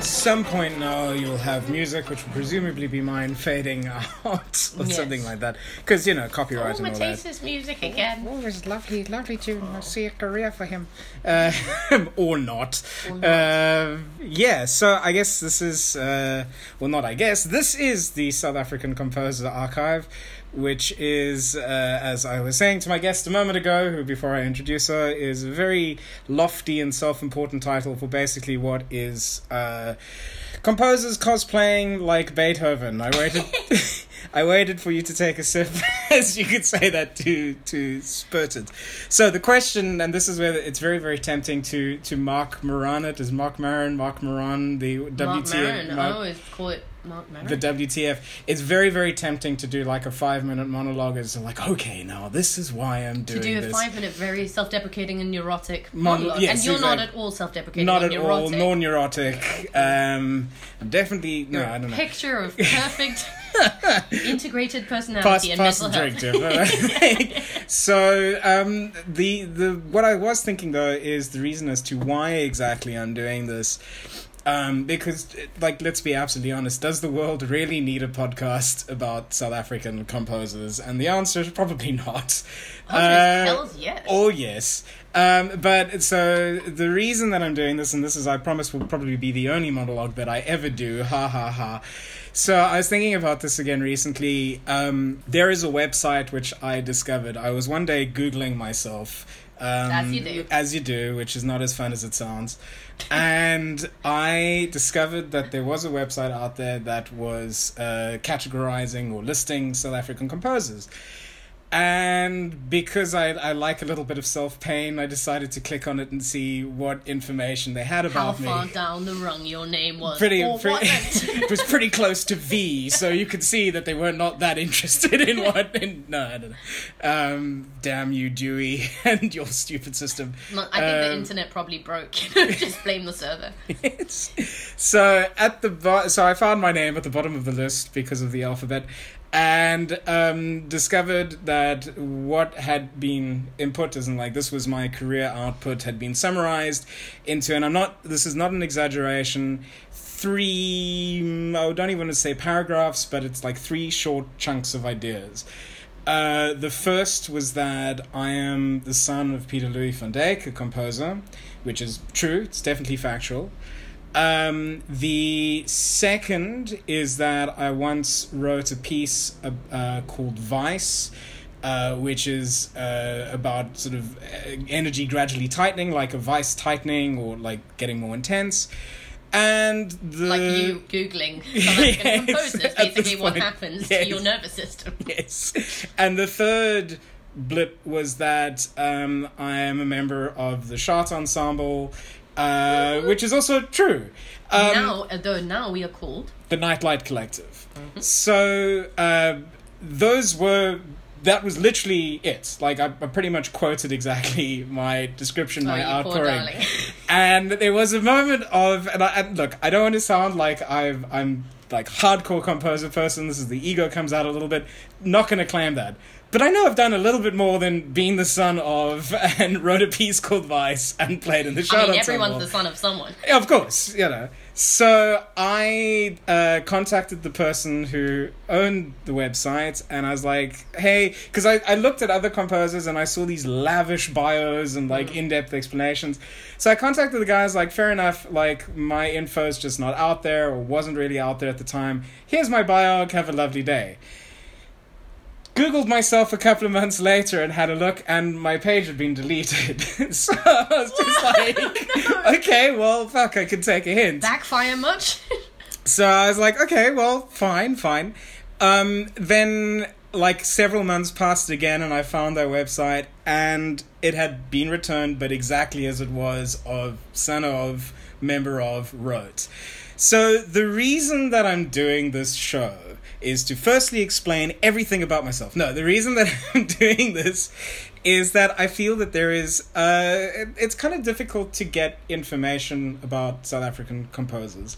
some point now you'll have music which will presumably be mine fading out or Yes. something like that because you know copyright Oh, and all that Matthijs's music again. Oh, it's lovely, lovely tune. I see a career for him. Uh, or not. Or not. Uh, yeah, so I guess this is, uh, well, not I guess, this is the South African Composer Archive, which is, uh, as I was saying to my guest a moment ago, who before I introduce her, is a very lofty and self important title for basically what is uh, composers cosplaying like Beethoven. I waited. I waited for you to take a sip, as you could say that to to spurt it. So the question, and this is where it's very very tempting to to Mark Moran it is Mark Maron, Mark Moran, the Mark Maron. Oh, it's call it. The WTF. It's very very tempting to do like a five minute monologue. It's like okay, now this is why I'm doing this. to do a this. five minute, very self deprecating and neurotic Mon- monologue. yes, and you're not at all self deprecating Not and at all, neurotic. nor neurotic. Um, I'm definitely no, I don't know. picture of perfect integrated pass, personality and pass mental the health. so um, the the what I was thinking though is the reason as to why exactly I'm doing this. Um, because, like, let's be absolutely honest, does the world really need a podcast about South African composers? And the answer is probably not. Oh, Uh, yes. Oh yes. Um, but so the reason that I'm doing this, and this is, I promise, will probably be the only monologue that I ever do. Ha ha ha. So I was thinking about this again recently. Um, there is a website which I discovered. I was one day googling myself. Um, As you do. As you do, which is not as fun as it sounds. and I discovered that there was a website out there that was uh, categorizing or listing South African composers. And because I, I like a little bit of self pain, I decided to click on it and see what information they had about me. How far down the rung your name was. Pretty, pretty it was pretty close to V, so you could see that they were not that interested in what. In, no, I don't know. Um, damn you, Dewey, and your stupid system. I think the Um, internet probably broke. Just blame the server. So at the bo- so I found my name at the bottom of the list because of the alphabet, and um, discovered that what had been input, in like this was my career output, had been summarized into, and I'm not. This is not an exaggeration. Three, I don't even want to say paragraphs, but it's like three short chunks of ideas. Uh, the first was that I am the son of Peter Louis van Dijk, a composer, which is true. It's definitely factual. Um, the second is that I once wrote a piece uh, uh, called Vice, uh, which is uh, about sort of uh, energy gradually tightening, like a vice tightening or like getting more intense. And the Like you Googling Yes, composers, at basically this what point, happens yes. to your nervous system. yes. And the third blip was that um, I am a member of the Chart Ensemble, uh, which is also true. Um, now, although now we are called the Night Light Collective. Mm-hmm. So uh, those were. That was literally it. Like I, I pretty much quoted exactly my description, my Oh, you outpouring, and there was a moment of. And, I, and look, I don't want to sound like I've, I'm like hardcore composer person. This is the ego comes out a little bit. Not going to claim that, but I know I've done a little bit more than being the son of and wrote a piece called Vice and played in the show. I mean, everyone's the son of someone. Yeah, of course, you know. So I uh, contacted the person who owned the website, and I was like, "Hey," because I, I looked at other composers and I saw these lavish bios and like in depth explanations. So I contacted the guys, like, "Fair enough, like my info's just not out there or wasn't really out there at the time. Here's my bio. Have a lovely day." Googled myself a couple of months later and had a look, and my page had been deleted. so I was just like, okay, well, fuck, I could take a hint. Backfire much? So I was like, okay, well, fine, fine. Um, then, like, several months passed again, and I found their website, and it had been returned, but exactly as it was of son of, member of, wrote. So the reason that I'm doing this show is to firstly explain everything about myself. No, the reason that I'm doing this is that I feel that there is uh, it's kind of difficult to get information about South African composers.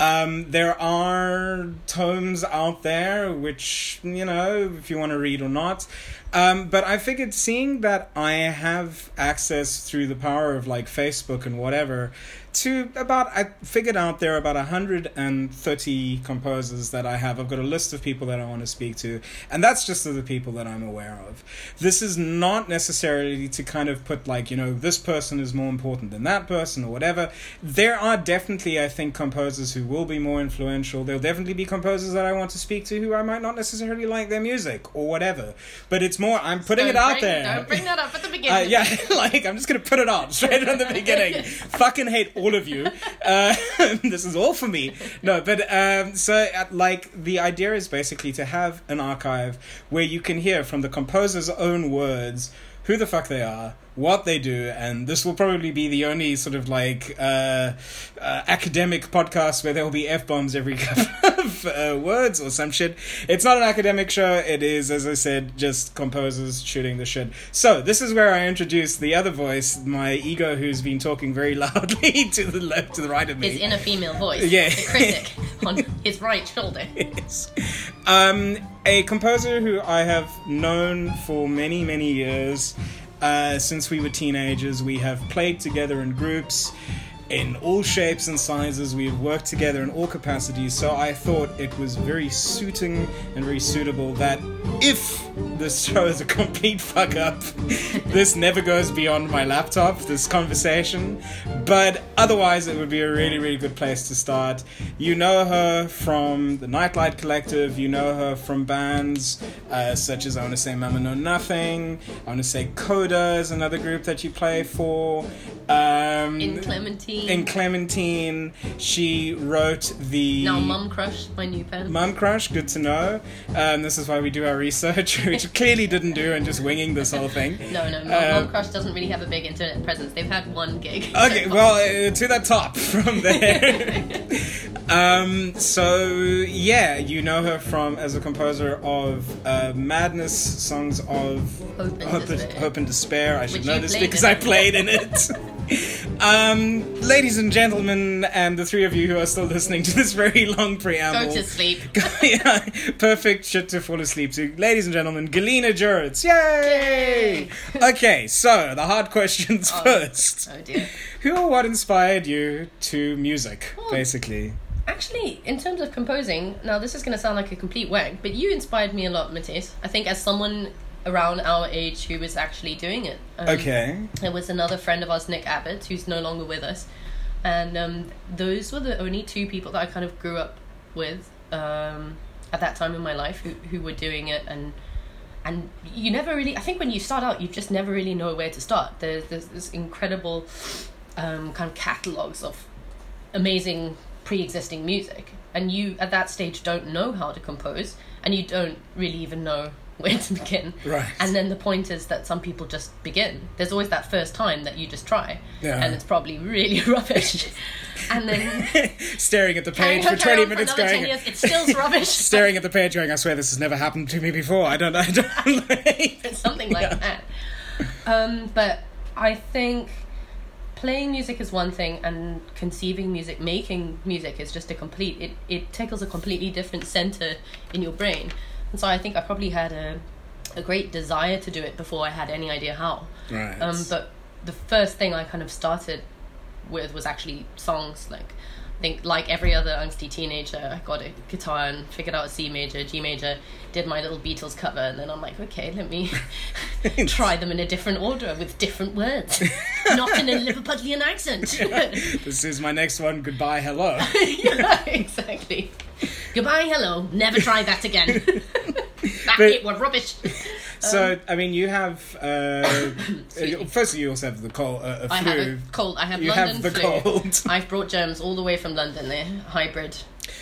Um, there are tomes out there, which, you know, if you want to read or not. Um, but I figured seeing that I have access through the power of like Facebook and whatever to about, I figured out there are about 130 composers that I have. I've got a list of people that I want to speak to, and that's just the people that I'm aware of. This is not necessarily to kind of put like, you know, this person is more important than that person or whatever. There are definitely, I think, composers who will be more influential. There'll definitely be composers that I want to speak to who I might not necessarily like their music or whatever. But it's more, I'm putting Don't it out bring- there. Don't bring that up at the Uh, beginning. yeah, like I'm just gonna put it on straight from the beginning. Fucking hate all of you. Uh, this is all for me. No, but um, so uh, like the idea is basically to have an archive where you can hear from the composer's own words who the fuck they are, what they do, and this will probably be the only sort of like uh, uh, academic podcast where there will be f bombs every couple of uh, words or some shit. It's not an academic show. It is, as I said, just composers shooting the shit. So this is where I introduce the other voice, my ego, who's been talking very loudly to the left, to the right of me. His inner female voice. Yeah. The critic on his right shoulder. Yes. Um, a composer who I have known for many, many years. Uh, since we were teenagers, we have played together in groups in all shapes and sizes. We've worked together in all capacities. So I thought it was very suiting and very suitable that if this show is a complete fuck up, this never goes beyond my laptop, this conversation. But otherwise, it would be a really, really good place to start. You know her from the Night Light Collective, you know her from bands uh, such as I want to say Mama Know Nothing, I want to say Coda is another group that you play for. Um, In Clementine. In Clementine, she wrote the now Mum Crush, my new pen. Mum Crush, good to know. Um, this is why we do our research, which clearly didn't do, and just winging this whole thing. no, no, Mum, Mum Crush doesn't really have a big internet presence. They've had one gig. Okay, so well, uh, to the top from there. um, so yeah, you know her from as a composer of uh, Madness, songs of Hope and Hope, Despair. Hope and Despair. I should know this because. I played in it. um, ladies and gentlemen, and the three of you who are still listening to this very long preamble. Go to sleep. yeah, perfect shit to fall asleep to. Ladies and gentlemen, Galina Juritz. Yay! okay, so the hard questions Oh. first. Oh dear. Who or what inspired you to music, Oh. basically? Actually, in terms of composing, now this is going to sound like a complete wag, but you inspired me a lot, Matthijs. I think as someone around our age who was actually doing it. Um, Okay. There was another friend of ours, Nick Abbott, who's no longer with us, and um, those were the only two people that I kind of grew up with um, at that time in my life who who were doing it, and and you never really. I think when you start out, you just never really know where to start. There's there's this incredible um, kind of catalogs of amazing pre-existing music, and you at that stage don't know how to compose, and you don't really even know where to begin. Right. And then the point is that some people just begin. There's always that first time that you just try, Yeah. and it's probably really rubbish. and then Staring at the page for 20 on for minutes going. 10 years, it's still rubbish. Staring at the page going, I swear this has never happened to me before. I don't I don't something like Yeah. that. Um, but I think playing music is one thing, and conceiving music, making music is just a complete. It it tickles a completely different center in your brain, and so I think I probably had a a great desire to do it before I had any idea how. Right. Um, but the first thing I kind of started with was actually songs. Like, I think like every other angsty teenager, I got a guitar and figured out C major, G major, did my little Beatles cover, and then I'm like, okay, let me try them in a different order with different words, not in a Liverpudlian accent. this is my next one. Goodbye, hello. yeah, exactly. Goodbye, hello. Never try that again. that But- it was rubbish. So, I mean, you have. Uh, firstly, you also have the cold, uh, a I have a cold. I have You London have the flu. cold. I've brought germs all the way from London. They're hybrid.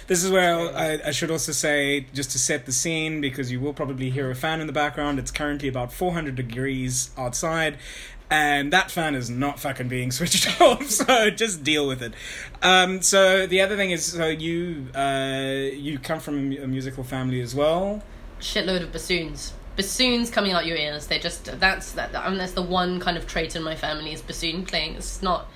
This is where I, I should also say, just to set the scene, because you will probably hear a fan in the background. It's currently about 400 degrees outside, and that fan is not fucking being switched off. So just deal with it. Um, so the other thing is, so you uh, you come from a musical family as well. Shitload of bassoons. Bassoons coming out your ears. They're just that's that. I mean, that's the one kind of trait in my family is bassoon playing. It's not.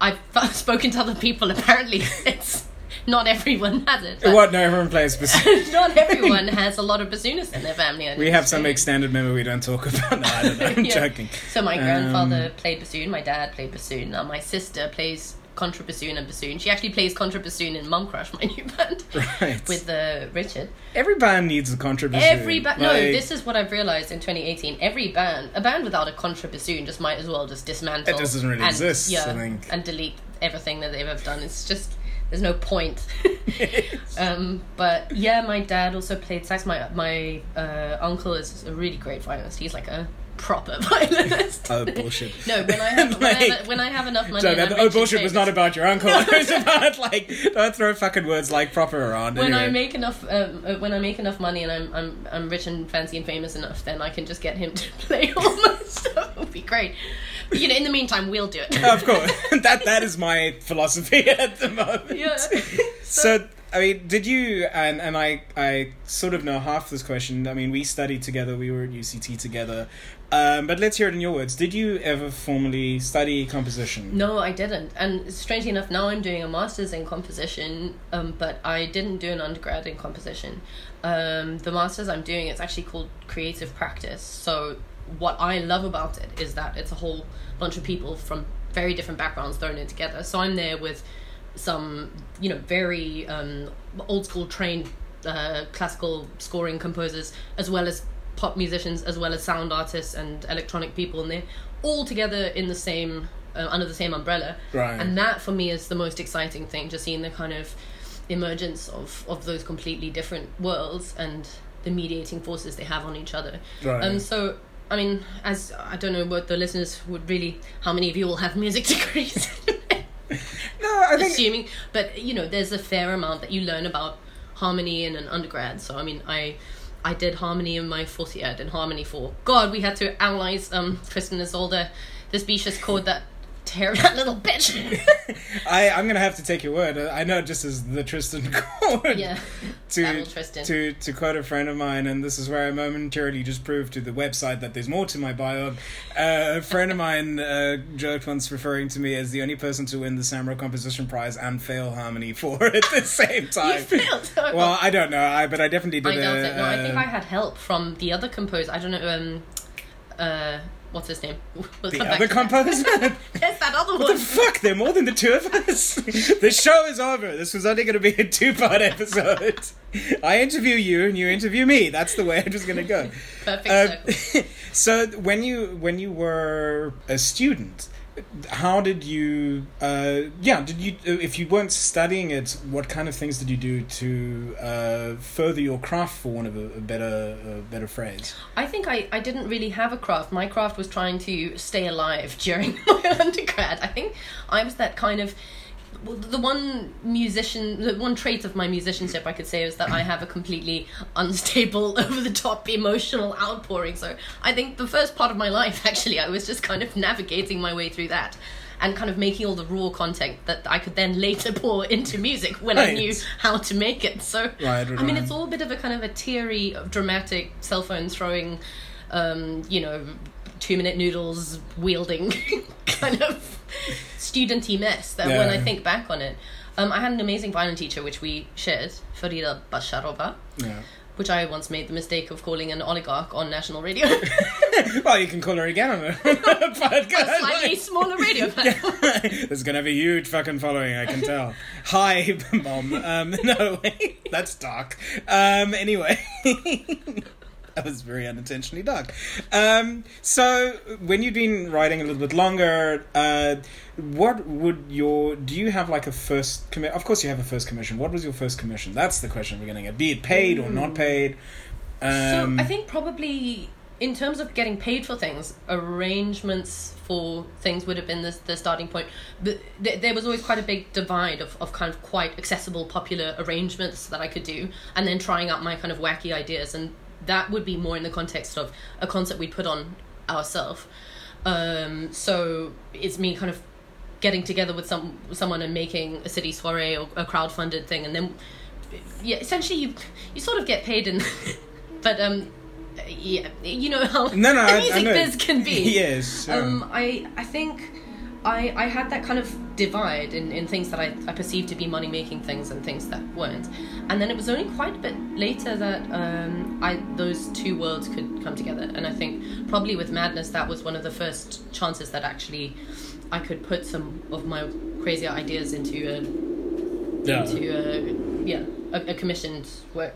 I've spoken to other people. Apparently, it's not everyone has it. What? No, everyone plays bassoon. not everyone has a lot of bassoonists in their family. We have some extended member we don't talk about. No, I don't know. I'm Yeah. joking. So my grandfather Um, played bassoon, my dad played bassoon, now my sister plays contrabassoon and bassoon. She actually plays contrabassoon in Mum Crush, my new band, Right. with uh, Richard. Every band needs a contribution. Every band, no, this is what I've realized in 2018. Every band, a band without a contrabassoon just might as well just dismantle. It doesn't really and, exist, Yeah, I think. and delete everything that they've ever done. It's just there's no point. um, but yeah, my dad also played sax. My my uh, uncle is a really great violinist. He's like a proper violinist. Oh bullshit! No, when I have, when, I have, when I have enough money, So that, oh bullshit was not about your uncle. It was about like don't throw fucking words like proper around. when I make enough, um, when I make enough money and I'm, I'm, I'm rich and fancy and famous enough, then I can just get him to play all my stuff. It would be great. But, you know, in the meantime, we'll do it. of course, that that is my philosophy at the moment. Yeah. So, I mean, did you and and I I sort of know half this question. I mean, we studied together. We were at UCT together. Um, but let's hear it in your words. Did you ever formally study composition? No, I didn't. And strangely enough, now I'm doing a master's in composition, um, but I didn't do an undergrad in composition. Um, the master's I'm doing, it's actually called creative practice. So, what I love about it is that it's a whole bunch of people from very different backgrounds thrown in together. So, I'm there with some, you know, very um, old school trained uh, classical scoring composers, as well as pop musicians, as well as sound artists and electronic people, and they're all together in the same uh, under the same umbrella. Right. And that for me is the most exciting thing, just seeing the kind of emergence of of those completely different worlds and the mediating forces they have on each other. Right. Um. So. I mean, as I don't know what the listeners would really, how many of you will have music degrees? no, I think assuming but you know there's a fair amount that you learn about harmony in an undergrad so i mean i i did harmony in my fourth year i did harmony for god we had to analyze um tristan isolde the specious chord that tear that little bitch I I'm gonna have to take your word. I know just as the Tristan chord. yeah to, Tristan. to to quote a friend of mine, and this is where I momentarily just proved to the website that there's more to my bio. Uh, a friend of mine uh, joked once referring to me as the only person to win the Samro Composition Prize and fail harmony for at the same time. Well, I don't know, I but I definitely did. i doubt a, no i think uh, i had help from the other composer i don't know um uh what's his name we'll the other composer. yes that other What the fuck? There are more than the two of us. the show is over. This was only going to be a two-part episode. I interview you, and you interview me. That's the way it was going to go. perfect um, circle. so when you when you were a student, how did you? Uh, yeah, did you? If you weren't studying it, what kind of things did you do to uh, further your craft, for one of a, a better a better phrase? I think I, I didn't really have a craft. My craft was trying to stay alive during my undergrad. I think I was that kind of. Well, The one musician, the one trait of my musicianship, I could say, is that I have a completely unstable, over the top emotional outpouring. So I think the first part of my life, actually, I was just kind of navigating my way through that and kind of making all the raw content that I could then later pour into music when I knew how to make it. So Right, I mean, right. it's all a bit of a kind of a teary, dramatic cell phone throwing, um, you know, two minute noodles wielding kind of studenty mess. That when I think back on it, um, I had an amazing violin teacher which we shared, Farida Bacharova, Yeah. which I once made the mistake of calling an oligarch on national radio, well, you can call her again on the podcast. a slightly smaller radio platform. this is gonna have a huge fucking following, I can tell. Hi, mom. Um, no, that's dark. Um, anyway, that was very unintentionally dark. Um, so when you've been writing a little bit longer, uh, what would your? Do you have like a first commit? Of course, you have a first commission. What was your first commission? That's the question we're gonna get. Be it paid or not paid. Um, so I think probably in terms of getting paid for things, arrangements for things would have been the, the starting point. But th- there was always quite a big divide of, of kind of quite accessible, popular arrangements that I could do, and then trying out my kind of wacky ideas. And that would be more in the context of a concert we'd put on ourselves. Um, so it's me kind of getting together with some someone and making a city soiree or a crowd funded thing, and then yeah, essentially you you sort of get paid in, but um, yeah, you know how no, no, the I- I music biz can be. yes. sure. Um, I I think I I had that kind of divide in, in things that I, I perceived to be money making things and things that weren't. And then it was only quite a bit later that um, I those two worlds could come together. And I think probably with Madness, that was one of the first chances that actually I could put some of my crazier ideas into a, Yeah. into a, yeah, a, a commissioned work.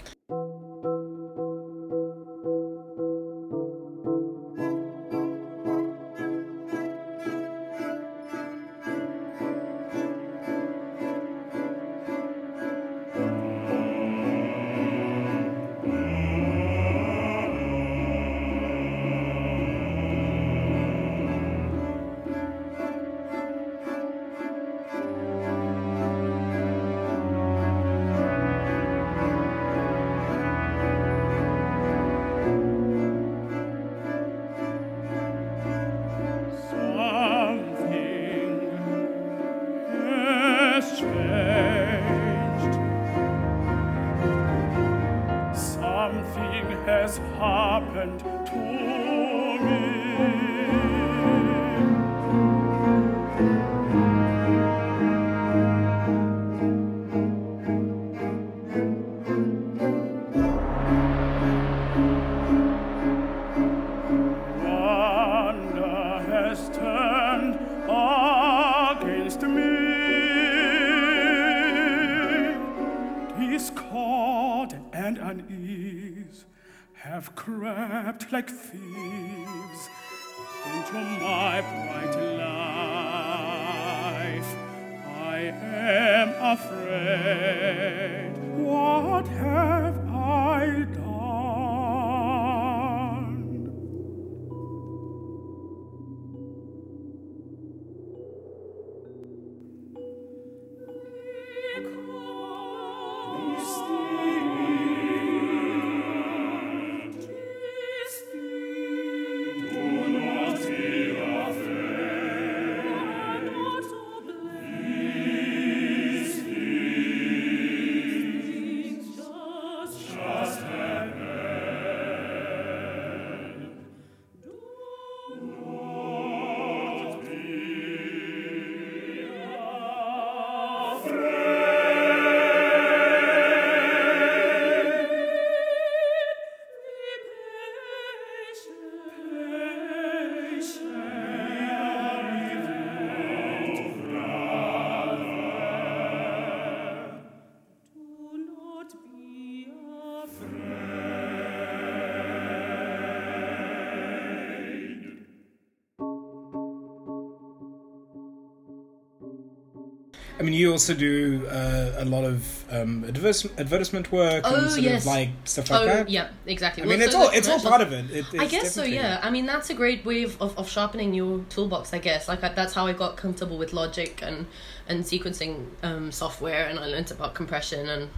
Mean, you also do uh, a lot of um, adverse- advertisement work Oh, and sort yes. of like stuff like oh, that. yeah, exactly. I Well, mean, it's all it's all part of it. it I guess so, yeah. I mean, that's a great way of, of, of sharpening your toolbox, I guess. Like, I, that's how I got comfortable with Logic and, and sequencing um, software, and I learned about compression and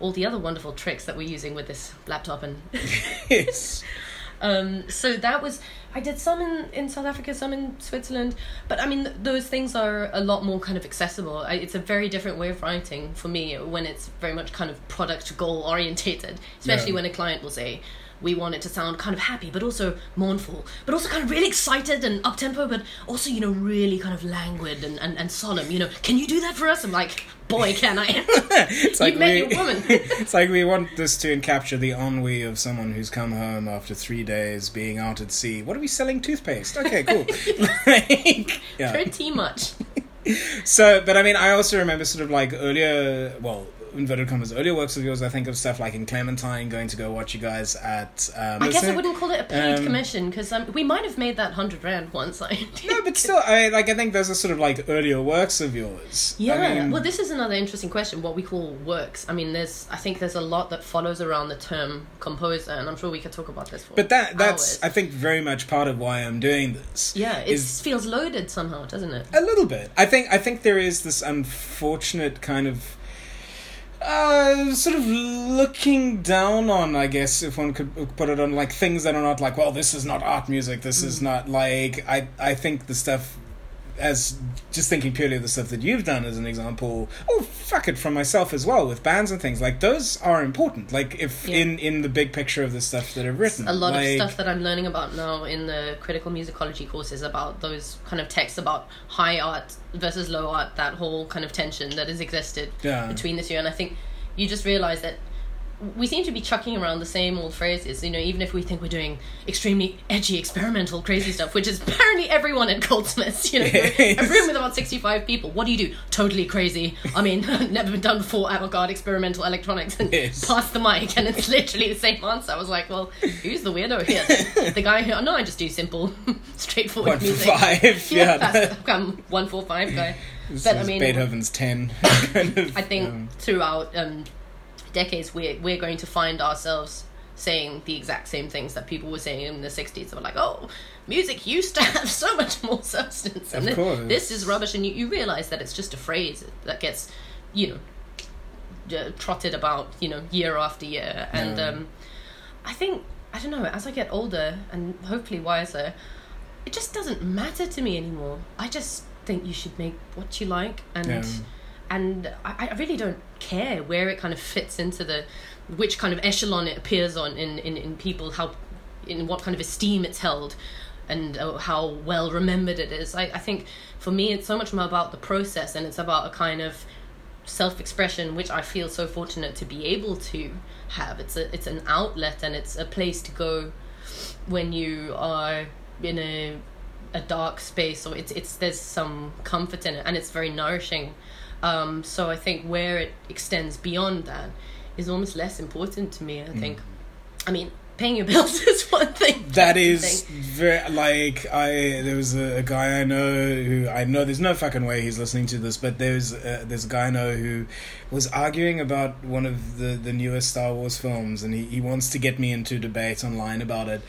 all the other wonderful tricks that we're using with this laptop. And yes. um, so that was, I did some in, in South Africa, some in Switzerland, but I mean, th- those things are a lot more kind of accessible. I, it's a very different way of writing for me when it's very much kind of product goal orientated, especially Yeah. when a client will say, we want it to sound kind of happy, but also mournful, but also kind of really excited and up tempo, but also, you know, really kind of languid and, and, and solemn. You know, can you do that for us? I'm like, boy, can I? It's you like met we, your woman. it's like we want this to capture the ennui of someone who's come home after three days being out at sea. What are we selling? Toothpaste. Okay, cool. like, yeah. Pretty much. So, but I mean, I also remember sort of like earlier, well, inverted commas, earlier works of yours. I think of stuff like in Clementine, going to go watch you guys at. Um, I guess I wouldn't call it a paid Um, commission because um, we might have made that hundred rand once. I No, but still, I like. I think those are sort of like earlier works of yours. Yeah. I mean, well, this is another interesting question. What we call works. I mean, there's. I think there's a lot that follows around the term composer, and I'm sure we could talk about this for. but that that's hours. I think very much part of why I'm doing this. yeah, it is feels loaded somehow, doesn't it? a little bit. I think I think there is this unfortunate kind of. Uh, sort of looking down on, I guess, if one could put it on, like things that are not like, well, this is not art music. This is not like I. I think the stuff, as just thinking purely of the stuff that you've done as an example, or fuck it from myself as well with bands and things like those are important like if Yeah. in in the big picture of the stuff that I've written a lot like, of stuff that I'm learning about now in the critical musicology courses about those kind of texts about high art versus low art, that whole kind of tension that has existed Yeah. between the two. And I think you just realize that we seem to be chucking around the same old phrases, you know, even if we think we're doing extremely edgy, experimental, crazy stuff, which is apparently everyone at Goldsmiths, you know, a room with about 65 people. What do you do? Totally crazy. I mean, never been done before, avant-garde experimental electronics, and Yes. pass the mic, and it's literally the same answer. I was like, well, who's the weirdo here? the guy who, no, I just do simple, straightforward one music. five Yeah, yeah, um, one four five guy. This But I mean, Beethoven's 10 kind of, I think um, throughout um, decades, we're we're going to find ourselves saying the exact same things that people were saying in the '60s. They were like, "Oh, music used to have so much more substance, and Of course. this is rubbish." And you, you realize that it's just a phrase that gets, you know, uh, trotted about, you know, year after year. And Yeah. um, I think I don't know. As I get older and hopefully wiser, it just doesn't matter to me anymore. I just think you should make what you like and Yeah. and I, I really don't care where it kind of fits into the which kind of echelon it appears on in, in, in people how in what kind of esteem it's held and uh, how well remembered it is. I, I think for me it's so much more about the process and it's about a kind of self-expression which i feel so fortunate to be able to have. It's a it's an outlet and it's a place to go when you are in a a dark space or it's it's there's some comfort in it and it's very nourishing um so i think where it extends beyond that is almost less important to me i think i mean paying your bills is one thing That's the is very like I. There was a, a guy I know who I know. There's no fucking way he's listening to this, but there's uh, there's a guy I know who was arguing about one of the the newest Star Wars films, and he he wants to get me into debate online about it.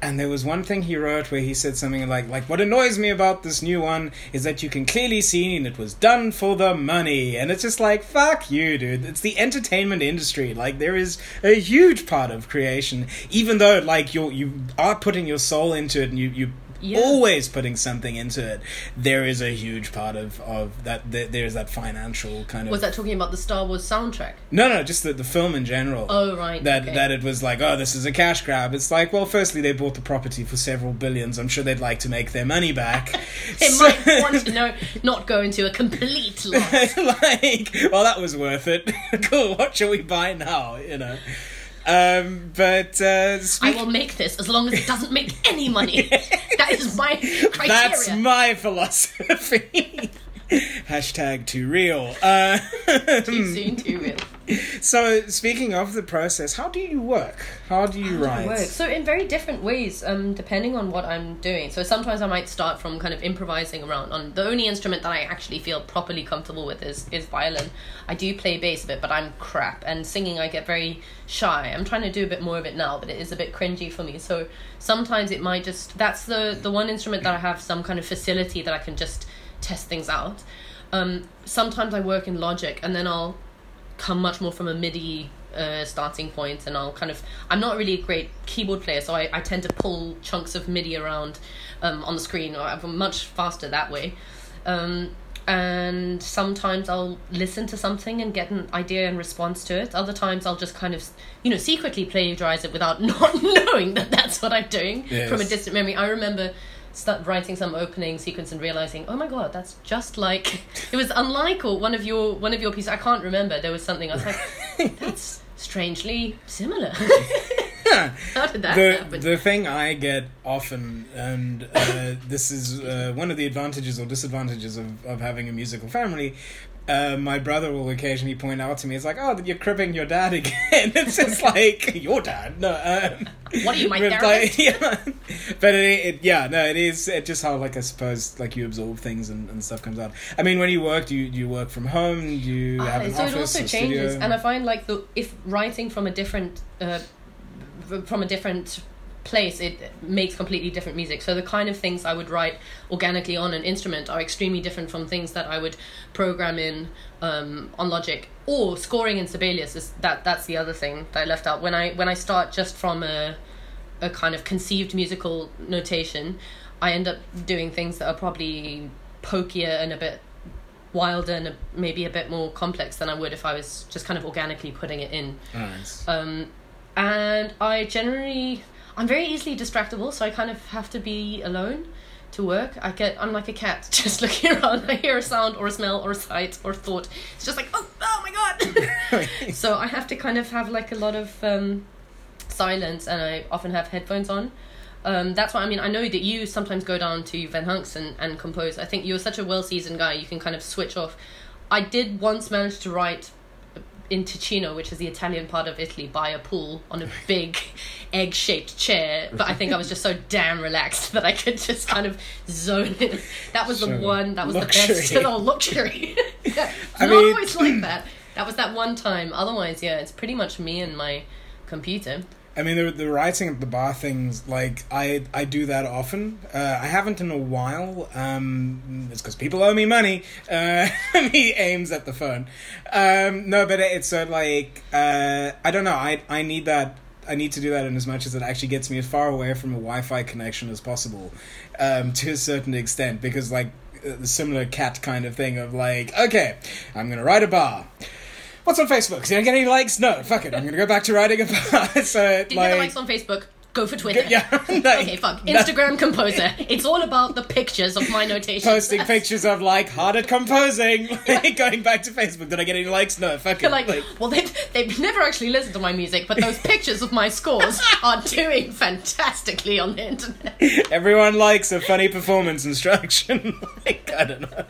And there was one thing he wrote where he said something like, like, what annoys me about this new one is that you can clearly see it was done for the money. And it's just like, fuck you, dude. It's the entertainment industry. Like, there is a huge part of creation, even though, like, you're, you are putting your soul into it and you, you Yeah. always putting something into it. There is a huge part of, of that, there, there's that financial kind of. was that talking about the star wars soundtrack No, no, just the, the film in general. oh right That okay. that it was like, oh, this is a cash grab. It's like, well, firstly, they bought the property for several billions. I'm sure they'd like to make their money back. it So- might want to know not go into a complete loss like, well, that was worth it. cool. What shall we buy now? You know. Um, but uh, I will make this as long as it doesn't make any money. that is my criteria. that's my philosophy. Hashtag too real. Uh, too soon, too real. so, speaking of the process, how do you work? How do you write? Work. So in very different ways, um, depending on what I'm doing. So sometimes I might start from kind of improvising around. On the only instrument that I actually feel properly comfortable with is is violin. I do play bass a bit, but I'm crap. And singing, I get very shy. I'm trying to do a bit more of it now, but it is a bit cringy for me. So sometimes it might just that's the the one instrument that I have some kind of facility that I can just test things out. Um, sometimes I work in Logic, and then I'll come much more from a MIDI uh, starting point, and I'll kind of. I'm not really a great keyboard player, so I, I tend to pull chunks of MIDI around um, on the screen, or I'm much faster that way. Um, and sometimes I'll listen to something and get an idea in response to it. Other times I'll just kind of, you know, secretly plagiarize it without not knowing that that's what I'm doing Yes. from a distant memory. I remember start writing some opening sequence and realizing, oh my god, that's just like it was unlike or one of your one of your pieces. I can't remember. There was something I was like, that's strangely similar. How did that the happen? the thing I get often, and uh, this is uh, one of the advantages or disadvantages of, of having a musical family. Uh, my brother will occasionally point out to me, "It's like, oh, you're cribbing your dad again." it's just like your dad. No, um, What are you, my therapist? like, yeah, but it, it, yeah, no, it is it just how like I suppose like you absorb things and, and stuff comes out. I mean, when you work, do you do you work from home? Do you have Ah, an so office? it also changes, studio? and I find like the if writing from a different uh, from a different place, it makes completely different music. So the kind of things I would write organically on an instrument are extremely different from things that I would program in um, on Logic or scoring in Sibelius. Is that that's the other thing that I left out when I when I start just from a a kind of conceived musical notation, I end up doing things that are probably pokier and a bit wilder and a, maybe a bit more complex than I would if I was just kind of organically putting it in. Nice. Um, and I generally, I'm very easily distractible, so I kind of have to be alone to work. I get, I'm like a cat, just looking around. I hear a sound or a smell or a sight or thought. It's just like, oh, oh my god. so I have to kind of have like a lot of um, silence, and I often have headphones on. Um, that's why I mean I know that you sometimes go down to Van Hunks and, and compose. I think you're such a well seasoned guy. You can kind of switch off. I did once manage to write in Ticino, which is the Italian part of Italy, by a pool on a big egg shaped chair. But I think I was just so damn relaxed that I could just kind of zone in. That was the one, that was Luxury. the best. Oh, luxury. yeah. I not mean- always like that. That was that one time. Otherwise, yeah, it's pretty much me and my computer. I mean, the, the writing at the bar things, like, I I do that often. Uh, I haven't in a while. Um, it's because people owe me money. Uh, he aims at the phone. Um, no, but it's uh, like, uh, I don't know. I, I need that. I need to do that in as much as it actually gets me as far away from a Wi Fi connection as possible um, to a certain extent. Because, like, uh, the similar cat kind of thing of, like, okay, I'm going to write a bar. What's on Facebook? Did I get any likes? No, fuck it. I'm gonna go back to writing a bar. so, Did you like, get the likes on Facebook? Go for Twitter. yeah, like, Okay, fuck. Instagram composer. It's all about the pictures of my notations. posting pictures of like hard at composing, like, going back to Facebook. Did I get any likes? No, fuck it. like, well, they've, they've never actually listened to my music, but those pictures of my scores are doing fantastically on the internet. everyone likes a funny performance instruction. like, I don't know.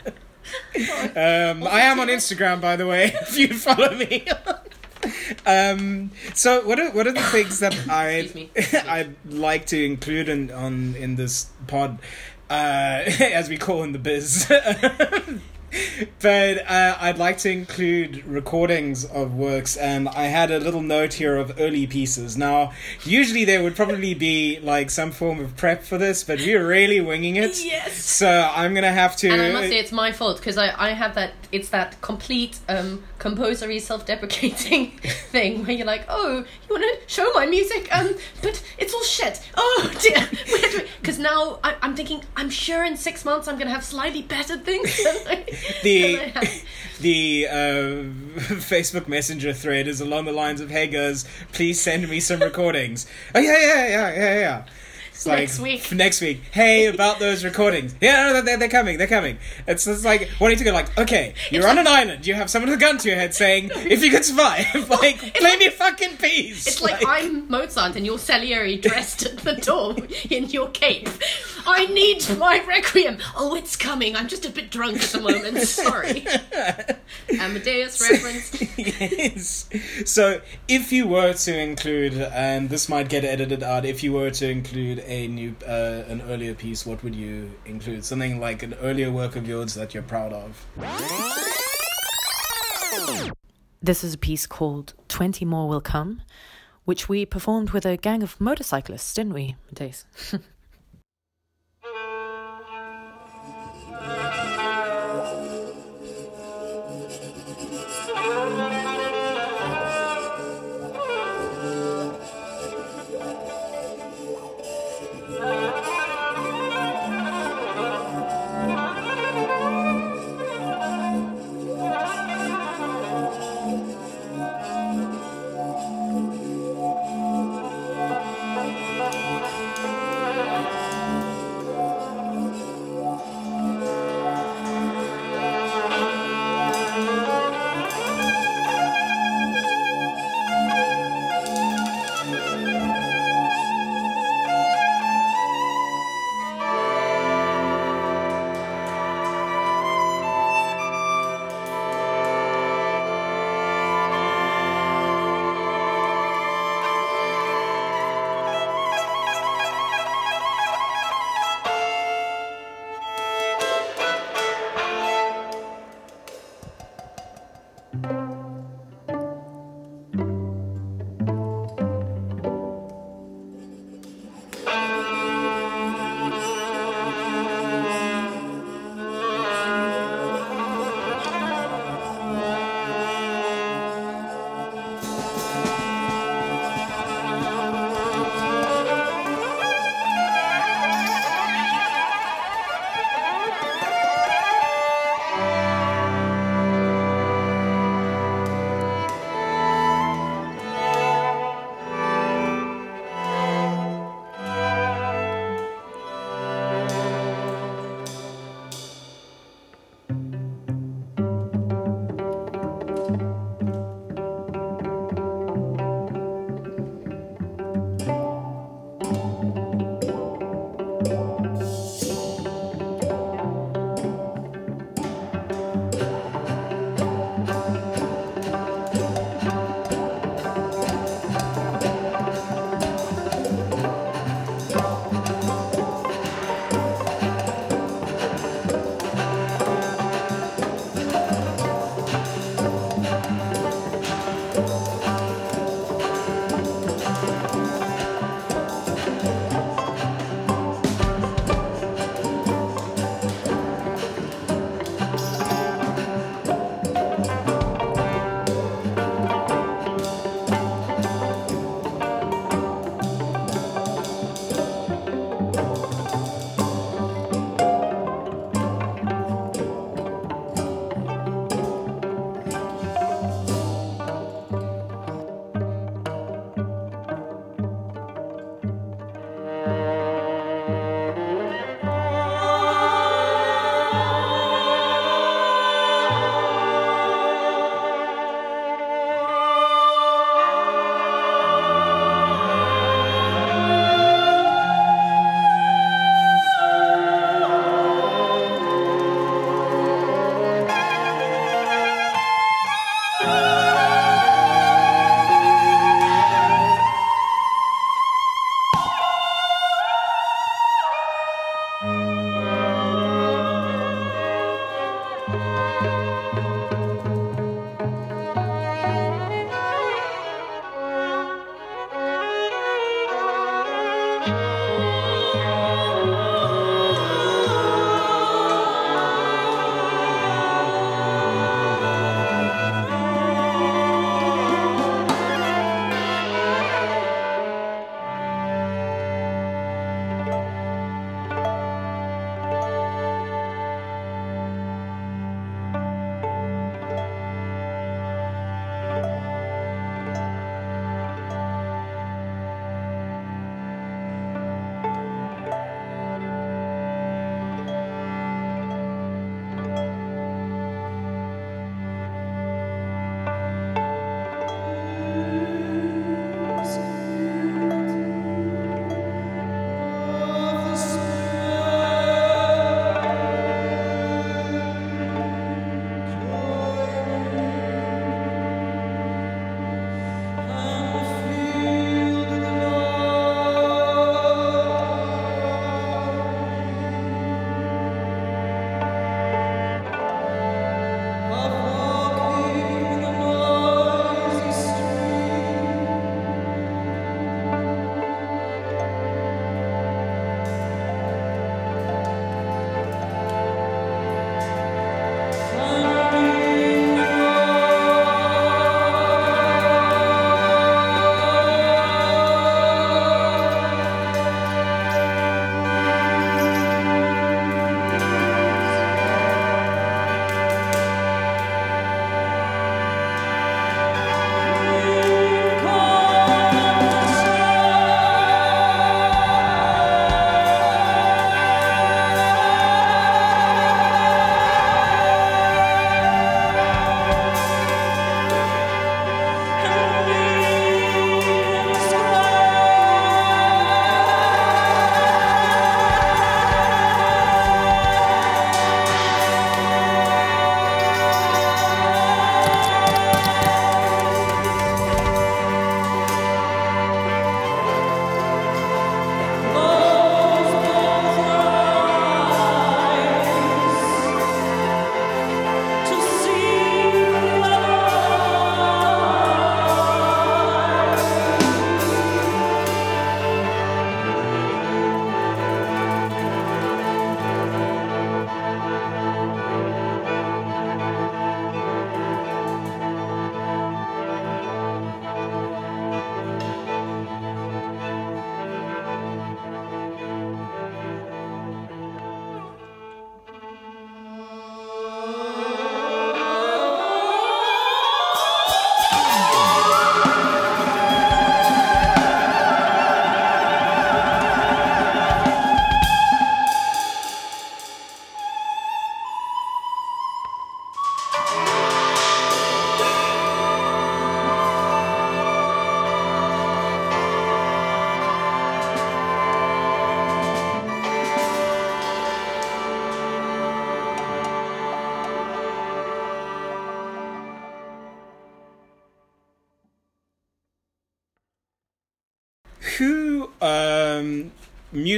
Um, I am on Instagram, by the way. If you follow me. um, so what are what are the things that I Excuse me. Excuse me. I'd like to include in on in this pod, uh, as we call in the biz. But uh, I'd like to include recordings of works, and I had a little note here of early pieces. Now, usually there would probably be like some form of prep for this, but we're really winging it. Yes. So I'm gonna have to. And I must say, it's my fault because I, I have that. It's that complete um, composery, self-deprecating thing where you're like, oh, want to show my music? Um, but it's all shit. Oh dear. Because now I, I'm thinking, I'm sure in six months I'm gonna have slightly better things. Than I, the than I have. the uh, Facebook Messenger thread is along the lines of, "Hey guys, please send me some recordings." oh yeah, yeah, yeah, yeah, yeah. It's Next week. Next week. Hey, about those recordings. Yeah, no, they're, they're coming. They're coming. It's just like wanting to go like, okay, you're on an island. You have someone with a gun to your head saying, "If you could survive, like, play me a fucking piece." It's like, I'm Mozart and you're Salieri dressed at the door in your cape. I need my requiem. Oh, it's coming. I'm just a bit drunk at the moment. Sorry. Amadeus reference. yes. So, if you were to include, and this might get edited out, if you were to include a new, uh, an earlier piece, what would you include? Something like an earlier work of yours that you're proud of. This is a piece called 20 More Will Come, which we performed with a gang of motorcyclists, didn't we, Matthijs?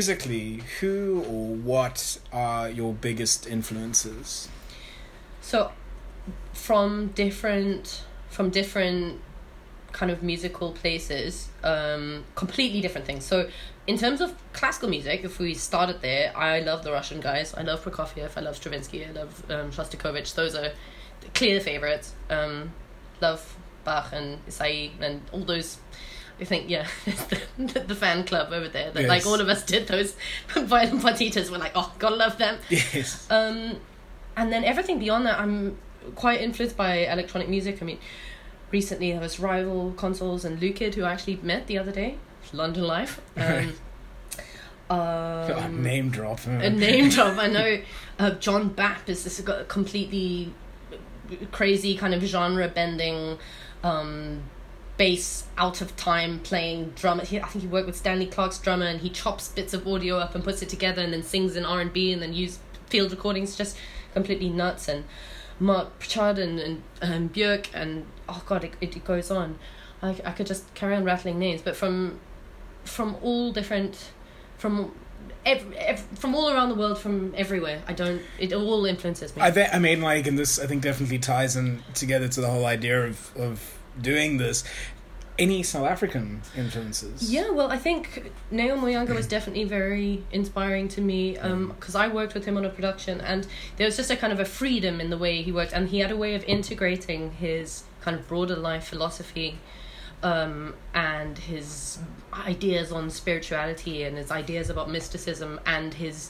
musically, who or what are your biggest influences? So, from different from different kind of musical places, um, completely different things. So, in terms of classical music, if we started there, I love the Russian guys. I love Prokofiev. I love Stravinsky. I love um, Shostakovich. Those are clear favorites. Um, love Bach and Ysaÿe and all those. I think yeah, the, the fan club over there that like all of us did those violin partitas. We're like, oh, gotta love them. Yes. Um, and then everything beyond that, I'm quite influenced by electronic music. I mean, recently there was Rival Consoles and Lucid, who I actually met the other day. London Life. Um, um, name drop. a name drop. I know uh, John Bapp is this completely crazy kind of genre bending um, bass out of time playing drum. He, I think he worked with Stanley Clarke's drummer and he chops bits of audio up and puts it together and then sings in R and B and then use field recordings. Just completely nuts and Mark Pritchard and and um, Björk and oh god, it, it goes on. I, I could just carry on rattling names, but from from all different from ev- ev- from all around the world, from everywhere. I don't. It all influences me. I think I mean like, and this I think definitely ties in together to the whole idea of of doing this. Any South African influences? yeah, well, I think Neo Muyanga was definitely very inspiring to me because I worked with him on a production, and there was just a kind of a freedom in the way he worked, and he had a way of integrating his kind of broader life philosophy um, and his ideas on spirituality and his ideas about mysticism and his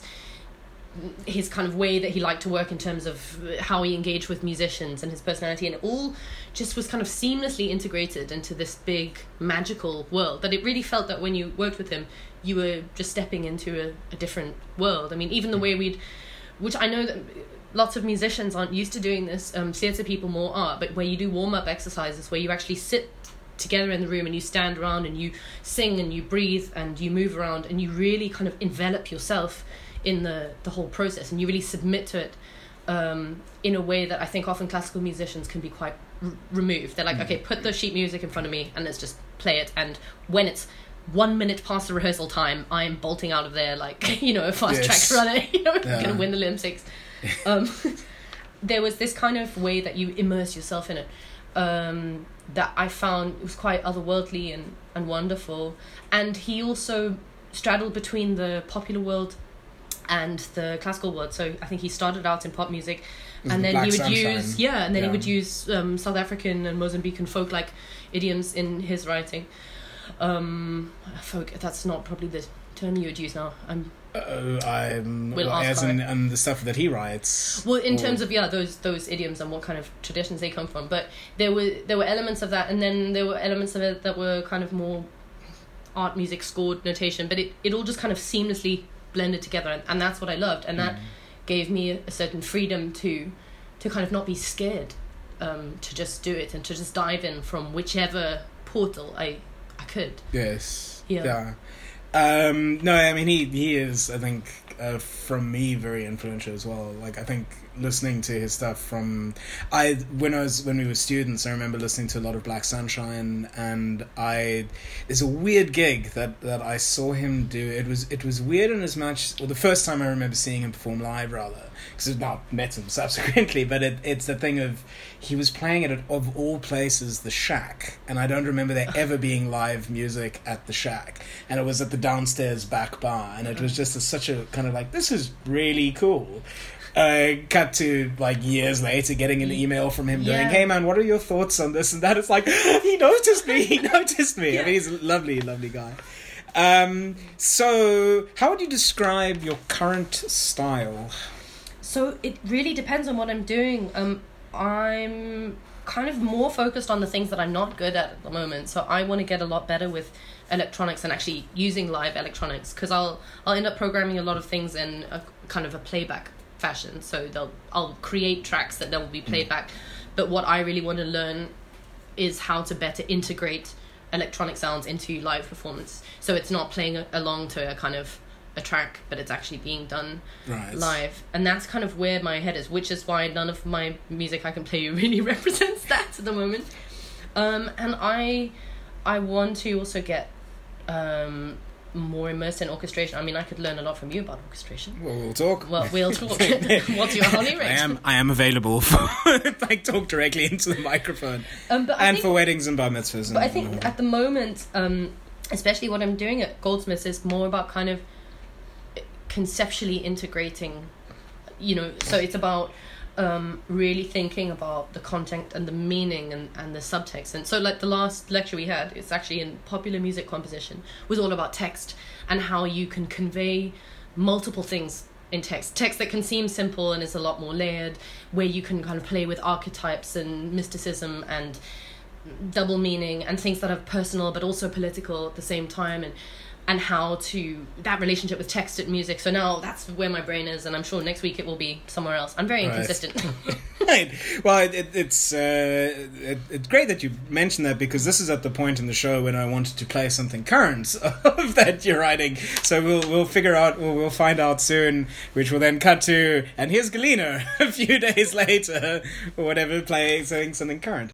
his kind of way that he liked to work in terms of how he engaged with musicians and his personality and it all just was kind of seamlessly integrated into this big magical world that it really felt that when you worked with him you were just stepping into a, a different world. I mean even the way we'd which i know that lots of musicians aren't used to doing this um, theatre people more are but where you do warm-up exercises where you actually sit together in the room and you stand around and you sing and you breathe and you move around and you really kind of envelop yourself in the the whole process and you really submit to it um, in a way that I think often classical musicians can be quite r- removed. They're like, okay, put the sheet music in front of me and let's just play it. And when it's one minute past the rehearsal time, I'm bolting out of there like you know a fast Yes. track runner, you know, Yeah. gonna win the Olympics. Um, there was this kind of way that you immerse yourself in it um, that I found was quite otherworldly and, and wonderful. And he also straddled between the popular world and the classical world. So I think he started out in pop music, and the then he would Sunshine. use yeah, and then Yeah. he would use um, South African and Mozambican folk like idioms in his writing. Um, folk that's not probably the term you would use now. I'm Uh, I'm We'll well, as in and the stuff that he writes. Well, in or- terms of yeah, those those idioms and what kind of traditions they come from, but there were there were elements of that, and then there were elements of it that were kind of more art music scored notation, but it, it all just kind of seamlessly blended together, and, and that's what I loved, and Mm. that gave me a, a certain freedom to to kind of not be scared, um, to just do it and to just dive in from whichever portal I I could. Yes. Yeah. Yeah. Um, no, I mean he he is I think uh, from me very influential as well. Like I think listening to his stuff from I when I was when we were students, I remember listening to a lot of Black Sunshine, and I there's a weird gig that that I saw him do. It was it was weird in as much. Well, the first time I remember seeing him perform live, rather, because I've now met him subsequently. But it, it's the thing of he was playing it at of all places, the Shack, and I don't remember there ever being live music at the Shack, and it was at the downstairs back bar, and it was just a, such a kind of like this is really cool. Uh, cut to like years later, getting an email from him going, "Hey man, what are your thoughts on this and that?" It's like he noticed me. He noticed me. I mean, he's a lovely, lovely guy. Um, so, how would you describe your current style? So it really depends on what I'm doing. Um, I'm kind of more focused on the things that I'm not good at at the moment. So I want to get a lot better with electronics and actually using live electronics because I'll I'll end up programming a lot of things in a kind of a playback fashion. So they'll I'll create tracks that then will be played back. But what I really want to learn is how to better integrate electronic sounds into live performance. So it's not playing along to a kind of a track, but it's actually being done Right. live and that's kind of where my head is which is why none of my music i can play really represents that at the moment um and i i want to also get um more immersed in orchestration. I mean, I could learn a lot from you about orchestration. Well, we'll talk. Well, we'll talk. What's your hourly rate? I am I am available for like talk directly into the microphone Um, but and think, for weddings and bar mitzvahs. And, but I think at the moment, um, especially what I'm doing at Goldsmiths is more about kind of conceptually integrating. You know, so it's about um, really thinking about the content and the meaning and, and the subtext. And so, like the last lecture we had, it's actually in popular music composition, was all about text and how you can convey multiple things in text. Text that can seem simple and is a lot more layered, where you can kind of play with archetypes and mysticism and double meaning and things that are personal but also political at the same time and and how to that relationship with text and music so now that's where my brain is and i'm sure next week it will be somewhere else i'm very Right. inconsistent right. Well, it, it, it's uh, it, it's great that you mentioned that because this is at the point in the show when I wanted to play something current of that you're writing. So we'll we'll figure out we'll, we'll find out soon, which will then cut to and here's Galina a few days later or whatever playing saying something current.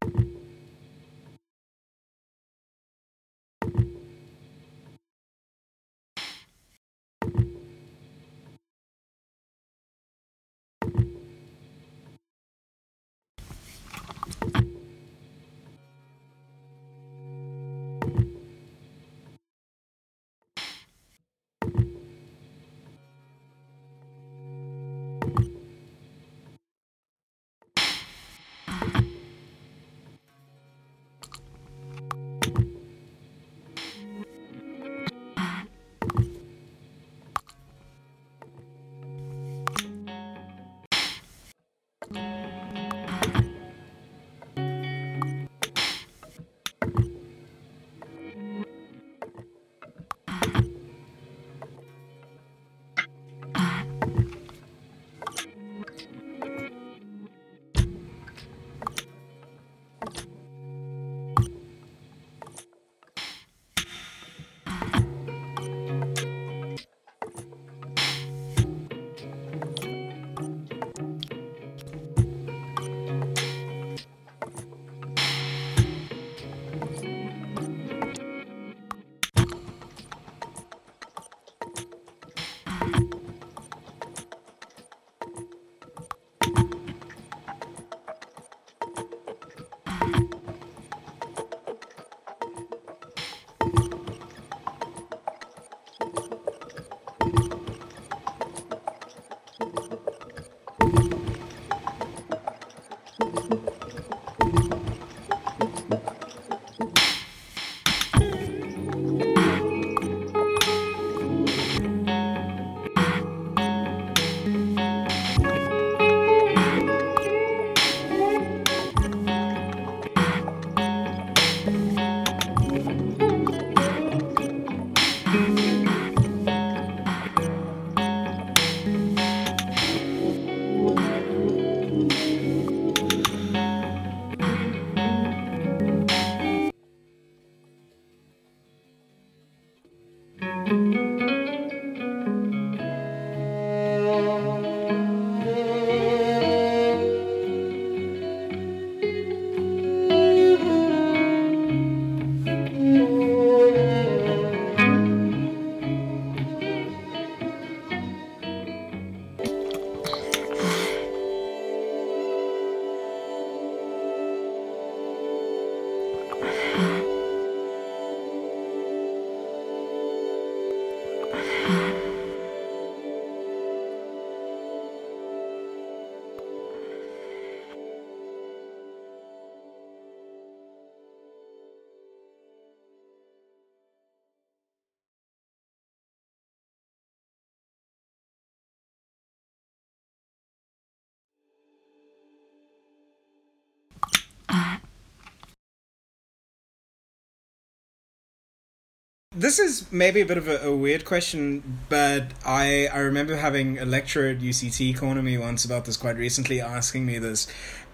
This is maybe a bit of a, a weird question, but I I remember having a lecturer at UCT corner me once about this quite recently, asking me this.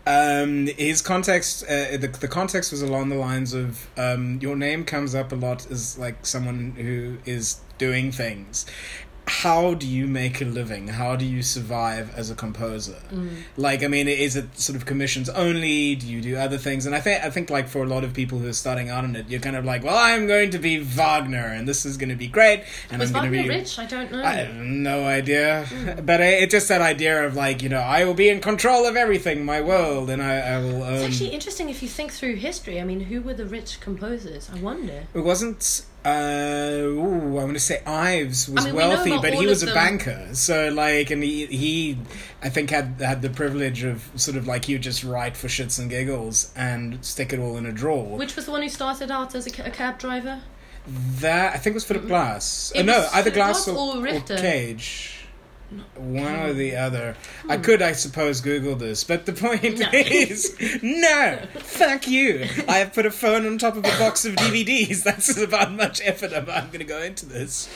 Um, his context, uh, the the context was along the lines of um, your name comes up a lot as like someone who is doing things, how do you make a living? How do you survive as a composer? Like, I mean, is it sort of commissions only? Do you do other things? And I think, I think, like for a lot of people who are starting out in it, you're kind of like, well, I'm going to be Wagner, and this is going to be great, and Was I'm going to Wagner be rich? I don't know. I have no idea, but it, it's just that idea of like, you know, I will be in control of everything, my world, and I, I will. Um, it's actually interesting if you think through history. I mean, who were the rich composers? I wonder. It wasn't. Uh, ooh, I'm going to say Ives was I mean, wealthy, about but he was a them. banker. So like, and he, he, I think had had the privilege of sort of like you just write for shits and giggles and stick it all in a drawer. Which was the one who started out as a, a cab driver? that I think was Philip Glass. It Uh, no, either Glass Glass or, or or Cage. One or the other. I could, I suppose, Google this, but the point Hmm. No. is, no, fuck you. I have put a phone on top of a box of DVDs. That's about much effort I'm, I'm going to go into this.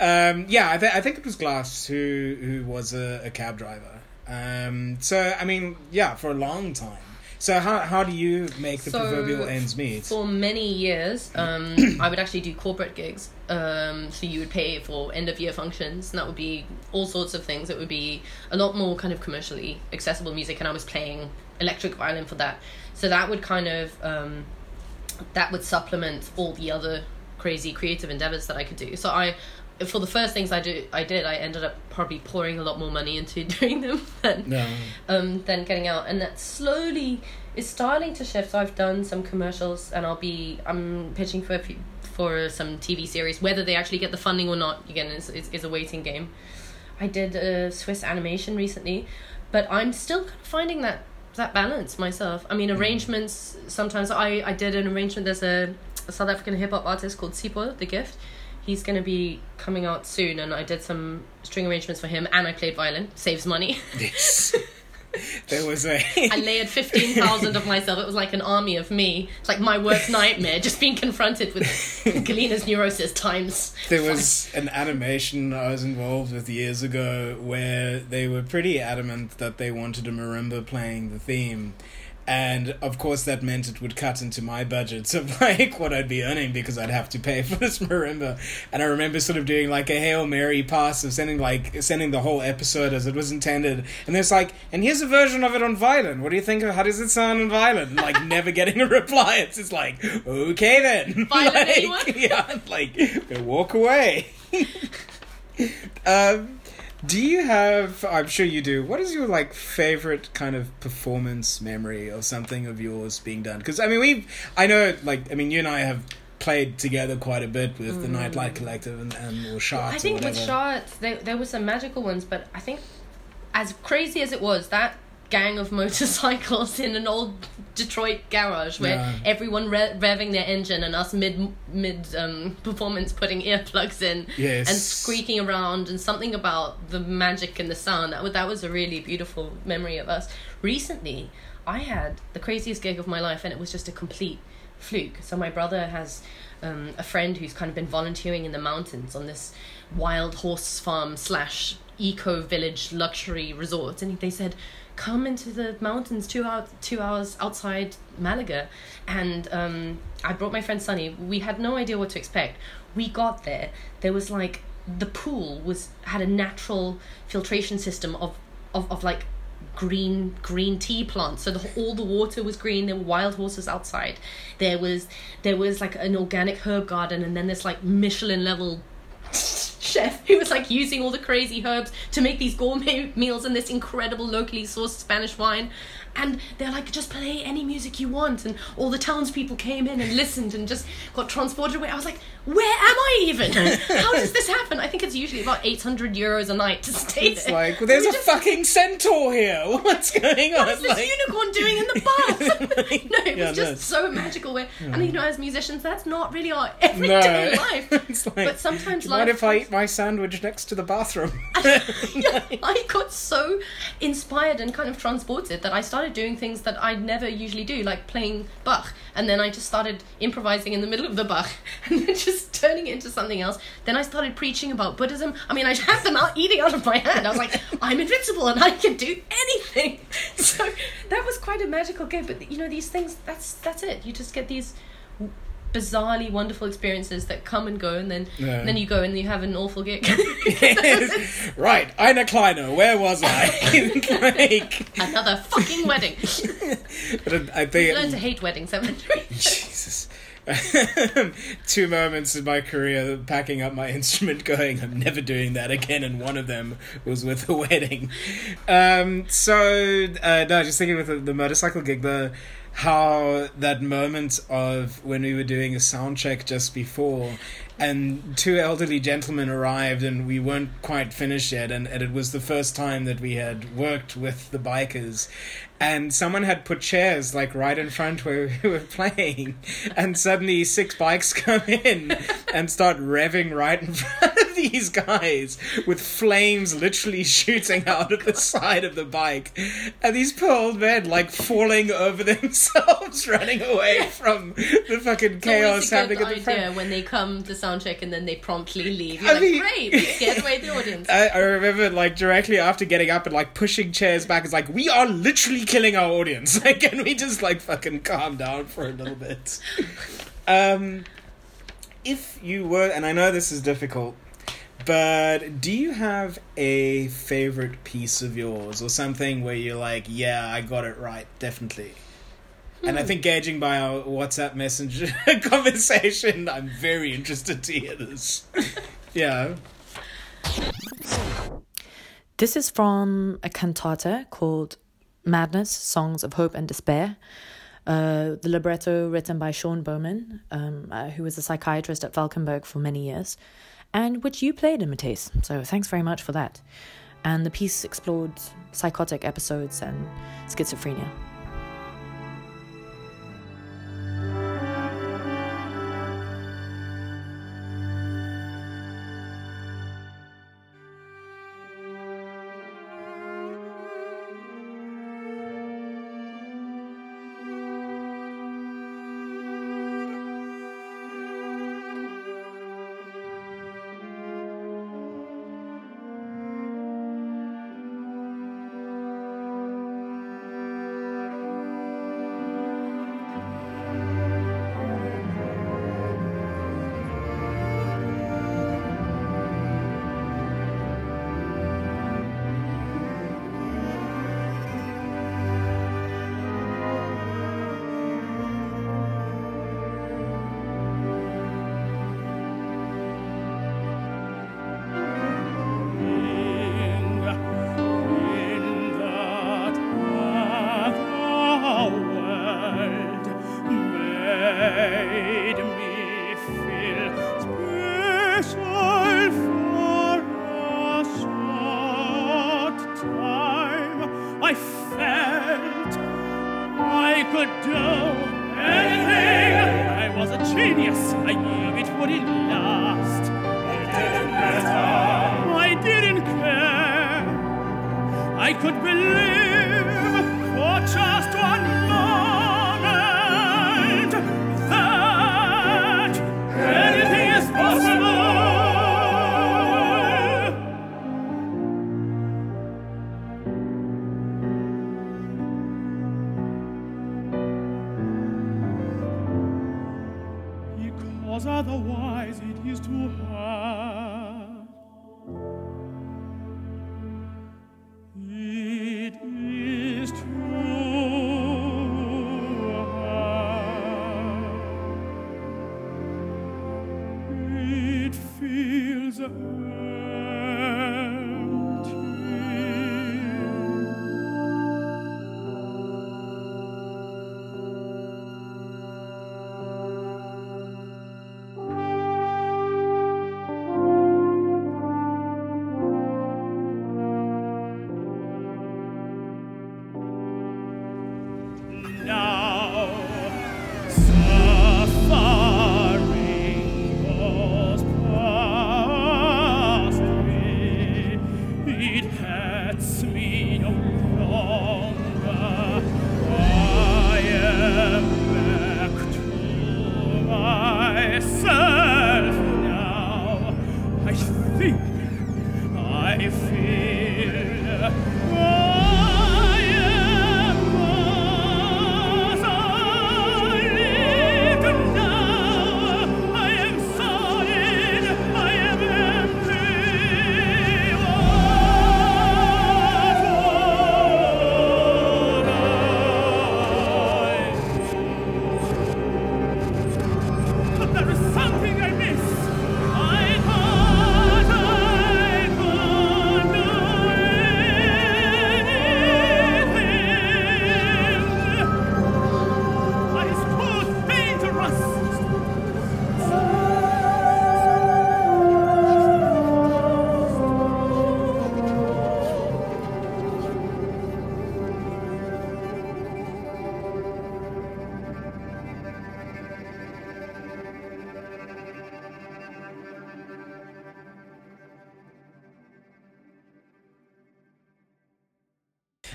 Um, yeah, I, th- I think it was Glass who who was a, a cab driver. Um, so I mean, yeah, for a long time. So how how do you make the So, proverbial ends meet? For many years, um, I would actually do corporate gigs. Um, so you would pay for end of year functions, and that would be all sorts of things. It would be a lot more kind of commercially accessible music, and I was playing electric violin for that. So that would kind of um, that would supplement all the other crazy creative endeavors that I could do. So I, for the first things I do, I did. I ended up probably pouring a lot more money into doing them than No. um, then getting out, and that slowly is starting to shift. So I've done some commercials, and I'll be I'm pitching for a few, for some TV series. Whether they actually get the funding or not, again, is is, is a waiting game. I did a Swiss animation recently, but I'm still kind of finding that that balance myself. I mean, arrangements. Sometimes I I did an arrangement. There's a, a South African hip hop artist called Sipho the Gift. He's going to be coming out soon, and I did some string arrangements for him, and I played violin. Saves money. Yes. there was a. I layered 15,000 of myself. It was like an army of me. It's like my worst nightmare, just being confronted with Galina's neurosis times. There was an animation I was involved with years ago where they were pretty adamant that they wanted a marimba playing the theme. And of course, that meant it would cut into my budget of like what I'd be earning because I'd have to pay for this marimba. And I remember sort of doing like a hail mary pass of sending like sending the whole episode as it was intended. And there's like, and here's a version of it on violin. What do you think of? How does it sound on violin? And, like never getting a reply. It's just like, okay then. Violin, like, yeah, like walk away. um, do you have? I'm sure you do. What is your like favorite kind of performance memory or something of yours being done? Because I mean, we, I know, like, I mean, you and I have played together quite a bit with the Night Light Collective and, and or Sharks Mm. I think with Shards, there, there were some magical ones, but I think as crazy as it was, that gang of motorcycles in an old Detroit garage where Yeah. everyone re- revving their engine and us mid mid um, performance putting earplugs in Yes. and squeaking around and something about the magic and the sound that was that was a really beautiful memory of us. Recently, I had the craziest gig of my life and it was just a complete fluke. So my brother has um, a friend who's kind of been volunteering in the mountains on this wild horse farm slash eco village luxury resort, and they said, "Come into the mountains two hours two hours outside Malaga," and um, I brought my friend Sunny. We had no idea what to expect. We got there. There was like the pool was had a natural filtration system of of, of like green green tea plants so the, all the water was green there were wild horses outside there was there was like an organic herb garden and then this like michelin level chef who was like using all the crazy herbs to make these gourmet meals and this incredible locally sourced Spanish wine. And they're like, just play any music you want. And all the townspeople came in and listened and just got transported away. I was like, where am I even? How does this happen? I think it's usually about 800 euros a night to stay It's there. like, well, there's a just- fucking centaur here. What's going on? What's this Like- unicorn doing in the bath? no, it Yeah, was just no. so magical. Where, and mm. you know, as musicians, that's not really our everyday no. life. like, But sometimes do you mind life if I eat my sandwich next to the bathroom? yeah, I got so inspired and kind of transported that I started doing things that I'd never usually do, like playing Bach. And then I just started improvising in the middle of the Bach and then just turning it into something else. Then I started preaching about Buddhism. I mean, I had them out eating out of my hand. I was like, I'm invincible and I can do anything. So that was quite a magical gift. But you know, these things, that's that's it. You just get these bizarrely wonderful experiences that come and go, and then Yeah. then you go and you have an awful gig. right, Ina Kleiner, where was I? like, Another fucking wedding. but I think Learn to hate weddings, haven't? Jesus. Two moments in my career packing up my instrument, going, I'm never doing that again, and one of them was with a wedding. Um, so, uh, no, just thinking with the, the motorcycle gig, the how that moment of when we were doing a sound check just before and two elderly gentlemen arrived and we weren't quite finished yet and, and it was the first time that we had worked with the bikers. And someone had put chairs like right in front where we were playing and suddenly six bikes come in and start revving right in front of these guys with flames literally shooting out of the side of the bike. And these poor old men like falling over themselves running away from the fucking chaos happening at the front when they come to sound check and then they promptly leave. You're I like, mean- great, we scared away the audience. I, I remember like directly after getting up and like pushing chairs back, it's like we are literally killing our audience. Like, can we just like fucking calm down for a little bit? Um, if you were, and I know this is difficult, but do you have a favorite piece of yours or something where you're like, yeah, I got it right, definitely? And I think gauging by our WhatsApp messenger conversation, I'm very interested to hear this. yeah. This is from a cantata called Madness Songs of Hope and Despair. Uh, the libretto written by Sean Baumann, um, uh, who was a psychiatrist at Valkenberg for many years, and which you played in Matthijs. So thanks very much for that. And the piece explored psychotic episodes and schizophrenia.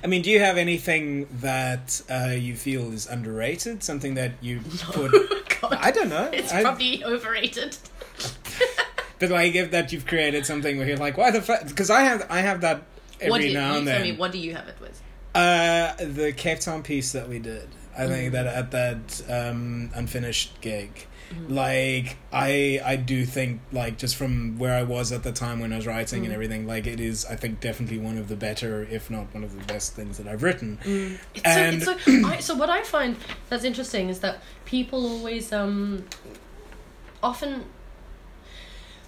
I mean, do you have anything that uh, you feel is underrated? Something that you put? God, I don't know. it's I- probably overrated. But like, if that you've created something where you're like, why the fuck? Because I have, I have that every what do you, now you and tell then. me? What do you have it with? Uh, the Cape Town piece that we did, I Mm. think that at that um, unfinished gig, Mm-hmm. like I I do think like just from where I was at the time when I was writing Mm. and everything, like it is I think definitely one of the better, if not one of the best things that I've written. It's And- so, it's so, I, so what I find that's interesting is that people always um often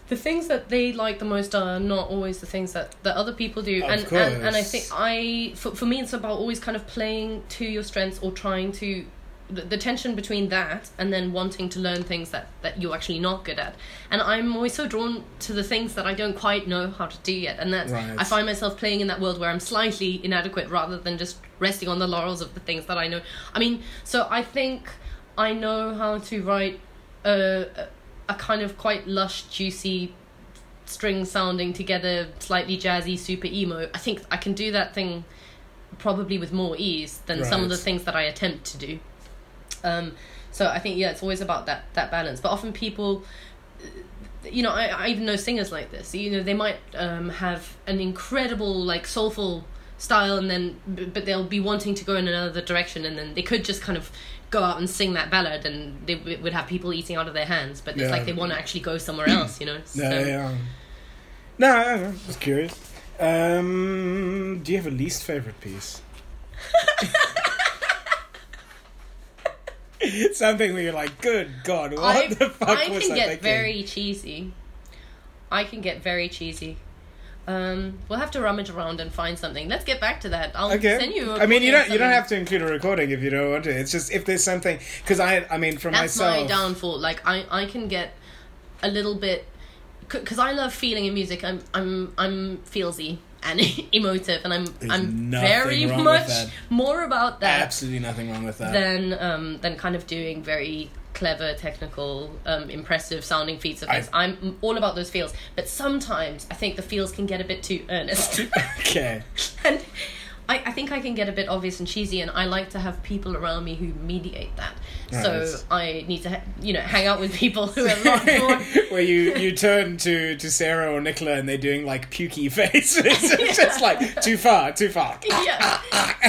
the things that they like the most are not always the things that, that other people do Of and, and and I think I for, for me it's about always kind of playing to your strengths or trying to the, the tension between that and then wanting to learn things that, that you're actually not good at and I'm always so drawn to the things that I don't quite know how to do yet and that's Right. I find myself playing in that world where I'm slightly inadequate rather than just resting on the laurels of the things that I know. I mean, so I think I know how to write a, a, a kind of quite lush, juicy, string sounding together, slightly jazzy, super emo. I think I can do that thing probably with more ease than some of the things that I attempt to do. Um, so I think yeah, it's always about that that balance. But often people you know, I, I even know singers like this. You know, they might um, have an incredible, like, soulful style, and then, but they'll be wanting to go in another direction, and then they could just kind of go out and sing that ballad, and they w- would have people eating out of their hands. But it's Yeah. like they want to actually go somewhere else, you know. So, No, yeah. No, I don't. Just curious. Um, do you have a least favorite piece? Something where you're like, good God, what I, the fuck I was can I can get very cheesy. I can get very cheesy. Um, we'll have to rummage around and find something. Let's get back to that. I'll Okay. send you. a I mean, you don't you don't have to include a recording if you don't want to. It's just if there's something because I I mean for that's myself. my downfall like i i can get a little bit because i love feeling in music i'm i'm i'm feelsy and emotive and i'm There's i'm very much more about that Absolutely nothing wrong with that. than um than kind of doing very clever technical um impressive sounding feats of this i'm all about those feels but sometimes i think the feels can get a bit too earnest okay. and I, I think I can get a bit obvious and cheesy, and I like to have people around me who mediate that. So I need to, you know, hang out with people who are a lot more. Where you you turn to to Sarah or Nicola and they're doing like pukey faces. it's just like too far, too far. yeah,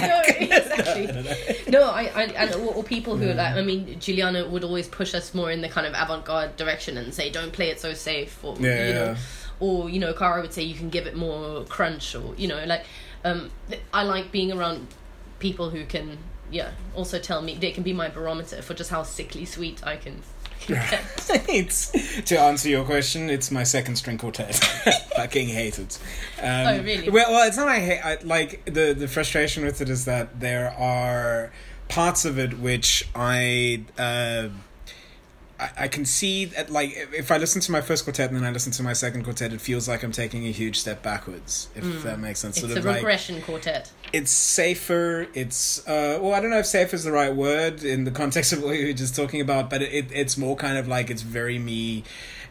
no, exactly. No, I, I and or, people who are like, I mean, Juliana would always push us more in the kind of avant-garde direction and say, "Don't play it so safe," or Yeah, you know, yeah. or you know, Cara would say, "You can give it more crunch," or you know, like, um, th- I like being around people who can, yeah, also tell me they can be my barometer for just how sickly sweet I can. can get. it's, to answer your question, it's my second string quartet. Fucking hate it. Um, Oh, really? Well, well, it's not. I hate. I, like the the frustration with it is that there are parts of it which I. Uh, I, I can see that, like, if, I listen to my first quartet and then I listen to my second quartet, it feels like I'm taking a huge step backwards. If that makes sense, Mm. It's sort a of like regression quartet. it's safer it's uh well i don't know if safe is the right word in the context of what we were just talking about but it, it's more kind of like it's very me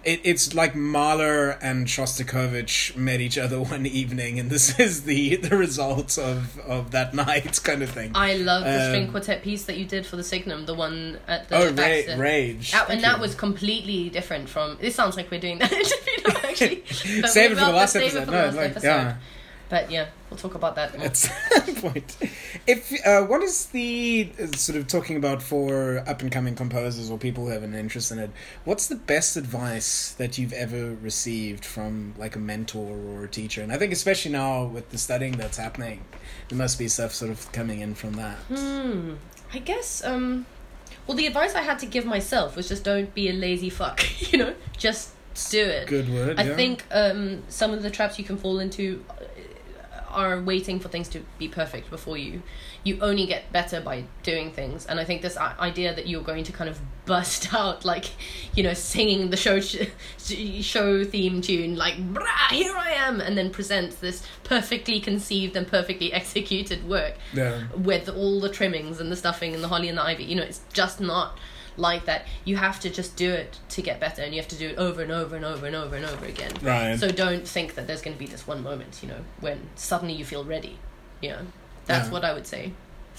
it, it's like Mahler and Shostakovich met each other one evening, and this is the the result of of that night, kind of thing. I love the string Um, quartet piece that you did for the Signum, the one at the oh, ra- rage! That, and that was completely different from. This sounds like we're doing that interview actually. Save it for the last episode. No, like episode. yeah. But yeah, we'll talk about that. More. At some point, if uh, what is the uh, sort of talking about for up and coming composers or people who have an interest in it? What's the best advice that you've ever received from like a mentor or a teacher? And I think especially now with the studying that's happening, there must be stuff sort of coming in from that. Hmm. I guess. Um. Well, the advice I had to give myself was just don't be a lazy fuck. You know, just do it. Good word. I yeah. think um, some of the traps you can fall into are waiting for things to be perfect before you. You only get better by doing things, and I think this idea that you're going to kind of bust out like, you know, singing the show show theme tune like "Brah, here I am," and then present this perfectly conceived and perfectly executed work Yeah. with all the trimmings and the stuffing and the holly and the ivy. You know, it's just not like that. You have to just do it to get better, and you have to do it over and over and over and over and over again. Right. So don't think that there's going to be this one moment, you know, when suddenly you feel ready. You know, That's Yeah. what I would say.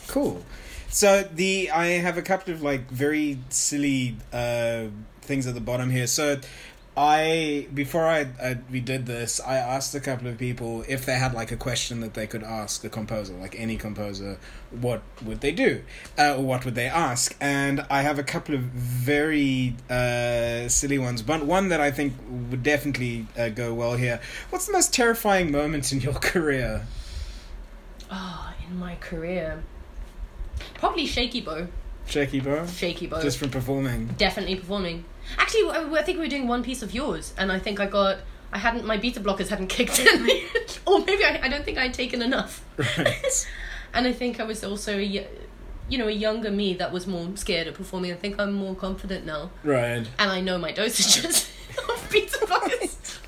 Cool. So the I have a couple of like very silly uh, things at the bottom here. So I before I, I we did this, I asked a couple of people if they had like a question that they could ask a composer, like any composer, what would they do, uh, or what would they ask? And I have a couple of very uh, silly ones. but one that I think would definitely uh, go well here. What's the most terrifying moment in your career? Oh, in my career, probably shaky bow. Shaky Bo? Shaky bow. Just from performing. definitely performing. Actually, I I think we were doing one piece of yours, and I think I got. I hadn't. My beta blockers hadn't kicked in, or maybe I, I don't think I'd taken enough. Right. And I think I was also a, you know, a younger me that was more scared of performing. I think I'm more confident now, Right. and I know my dosages of beta blockers.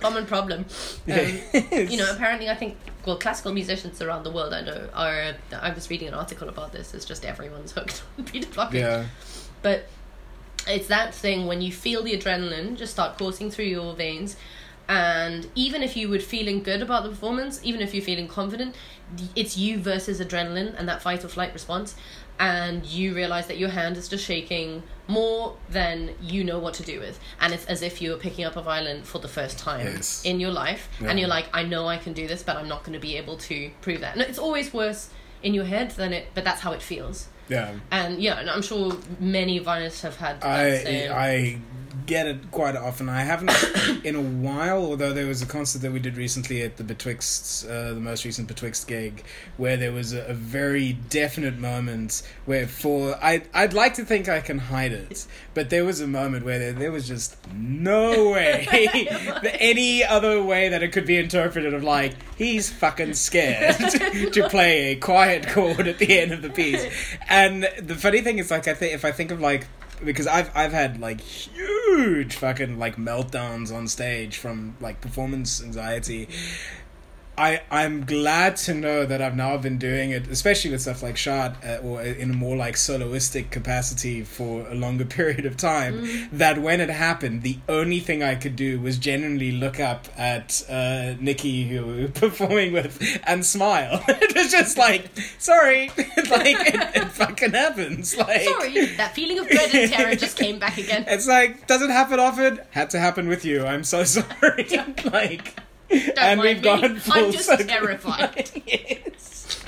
Common problem. Um, you know, apparently, I think well, classical musicians around the world I know are. I was reading an article about this. It's just everyone's hooked on beta blockers. Yeah. But it's that thing when you feel the adrenaline just start coursing through your veins. And even if you were feeling good about the performance, even if you're feeling confident, it's you versus adrenaline and that fight or flight response. And you realize that your hand is just shaking more than you know what to do with. And it's as if you were picking up a violin for the first time Yes. in your life. Yeah. And you're like, I know I can do this, but I'm not going to be able to prove that. And it's always worse in your head than it, but that's how it feels. Yeah. And yeah, and I'm sure many violinists have had that I same. I get it quite often. I haven't in a while, although there was a concert that we did recently at the Betwixt, uh, the most recent Betwixt gig, where there was a, a very definite moment where for I I'd like to think I can hide it, but there was a moment where there, there was just no way any other way that it could be interpreted of like he's fucking scared to play a quiet chord at the end of the piece. And the funny thing is like I think if I think of like because I've I've had like huge fucking like meltdowns on stage from like performance anxiety. I I'm glad to know that I've now been doing it, especially with stuff like shot uh, or in a more like soloistic capacity for a longer period of time. That when it happened, the only thing I could do was genuinely look up at uh, Nikki, who we were performing with, and smile. it was just like, sorry, like it, it fucking happens. Like, Sorry, that feeling of dread and terror just came back again. it's like, does it happen often? Had to happen with you. I'm so sorry. like, and mind we've me. gone I'm just circle. terrified. yes.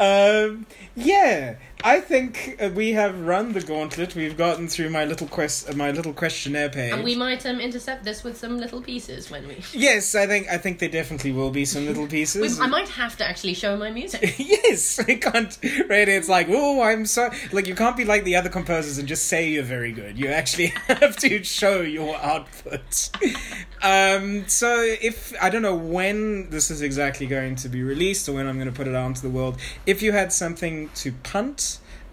Um, yeah, I think uh, we have run the gauntlet. We've gotten through my little quest, uh, my little questionnaire page. And we might um, intercept this with some little pieces when we. yes, I think I think there definitely will be some little we pieces. I might have to actually show my music. yes, I can't. Right, it's like, oh, I'm so like you can't be like the other composers and just say you're very good. You actually have to show your output. um, so if I don't know when this is exactly going to be released or when I'm going to put it out into the world, if you had something to punt,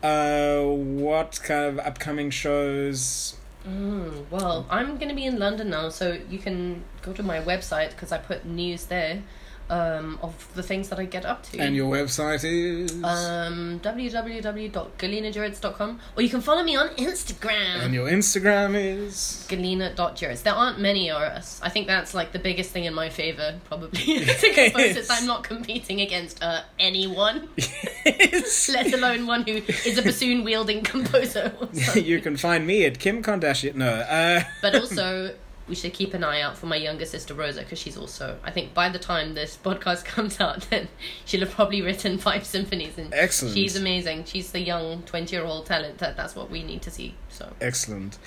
uh, what kind of upcoming shows? Mm, well, I'm going to be in London now, so you can go to my website because I put news there um, of the things that I get up to. And your website is. um, www.galinajuritz.com or you can follow me on Instagram. and your Instagram is. Galina.Juritz. There aren't many of us. I think that's like the biggest thing in my favor, probably. composers. I'm not competing against uh, anyone, Yes. let alone one who is a bassoon wielding composer. Or you can find me at Kim Kardashian. No, uh, But also, we should keep an eye out for my younger sister Rosa because she's also. I think by the time this podcast comes out, then she'll have probably written five symphonies, and Excellent. she's amazing. She's the young twenty-year-old talent that that's what we need to see. So Excellent.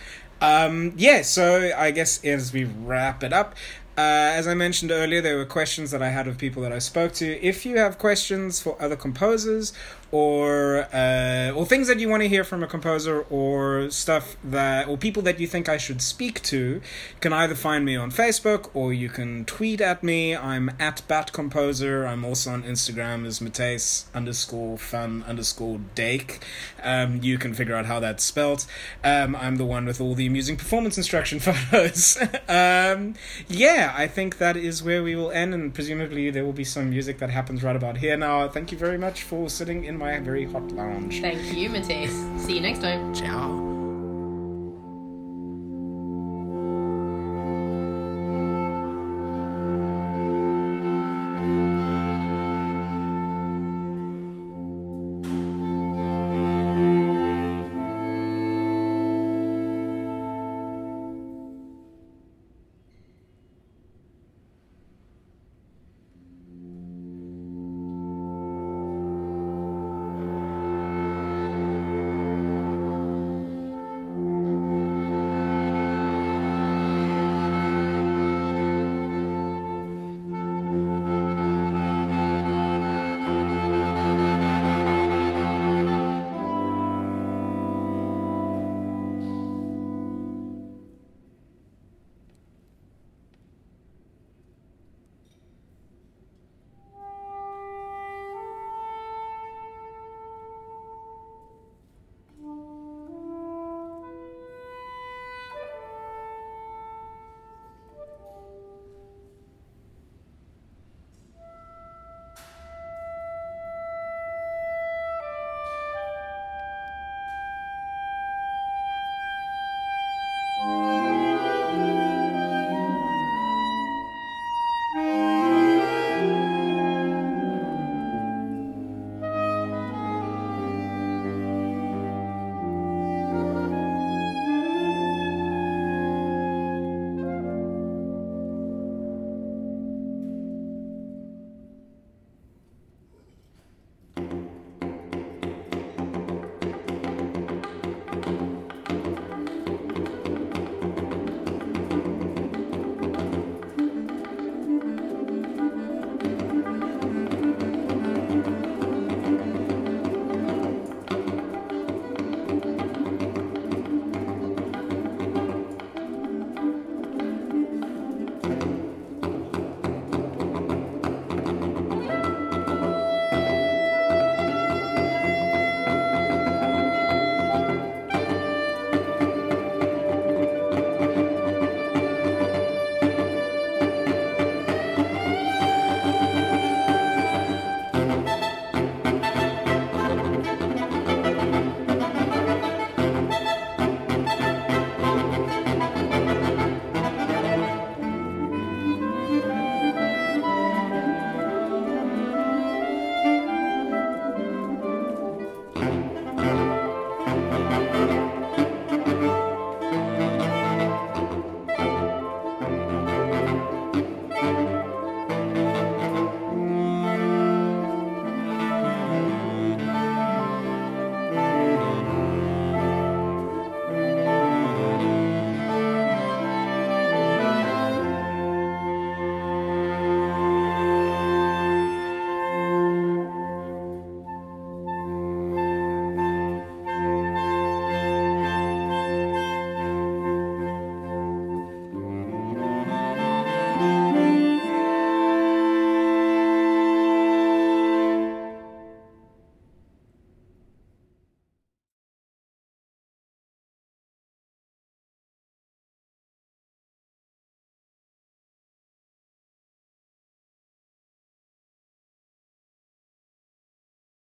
Um, yeah, so I guess as we wrap it up, uh, as I mentioned earlier, there were questions that I had of people that I spoke to. If you have questions for other composers or uh, or things that you want to hear from a composer or stuff that or people that you think I should speak to, you can either find me on Facebook or you can tweet at me. I'm at Bat Composer. I'm also on Instagram as Matthijs underscore van underscore Dijk. Um, you can figure out how that's spelt. Um, I'm the one with all the amusing performance instruction photos. um, yeah, I think that is where we will end, and presumably there will be some music that happens right about here now. Thank you very much for sitting in my very hot lounge. thank you, Matthijs. See you next time. Ciao.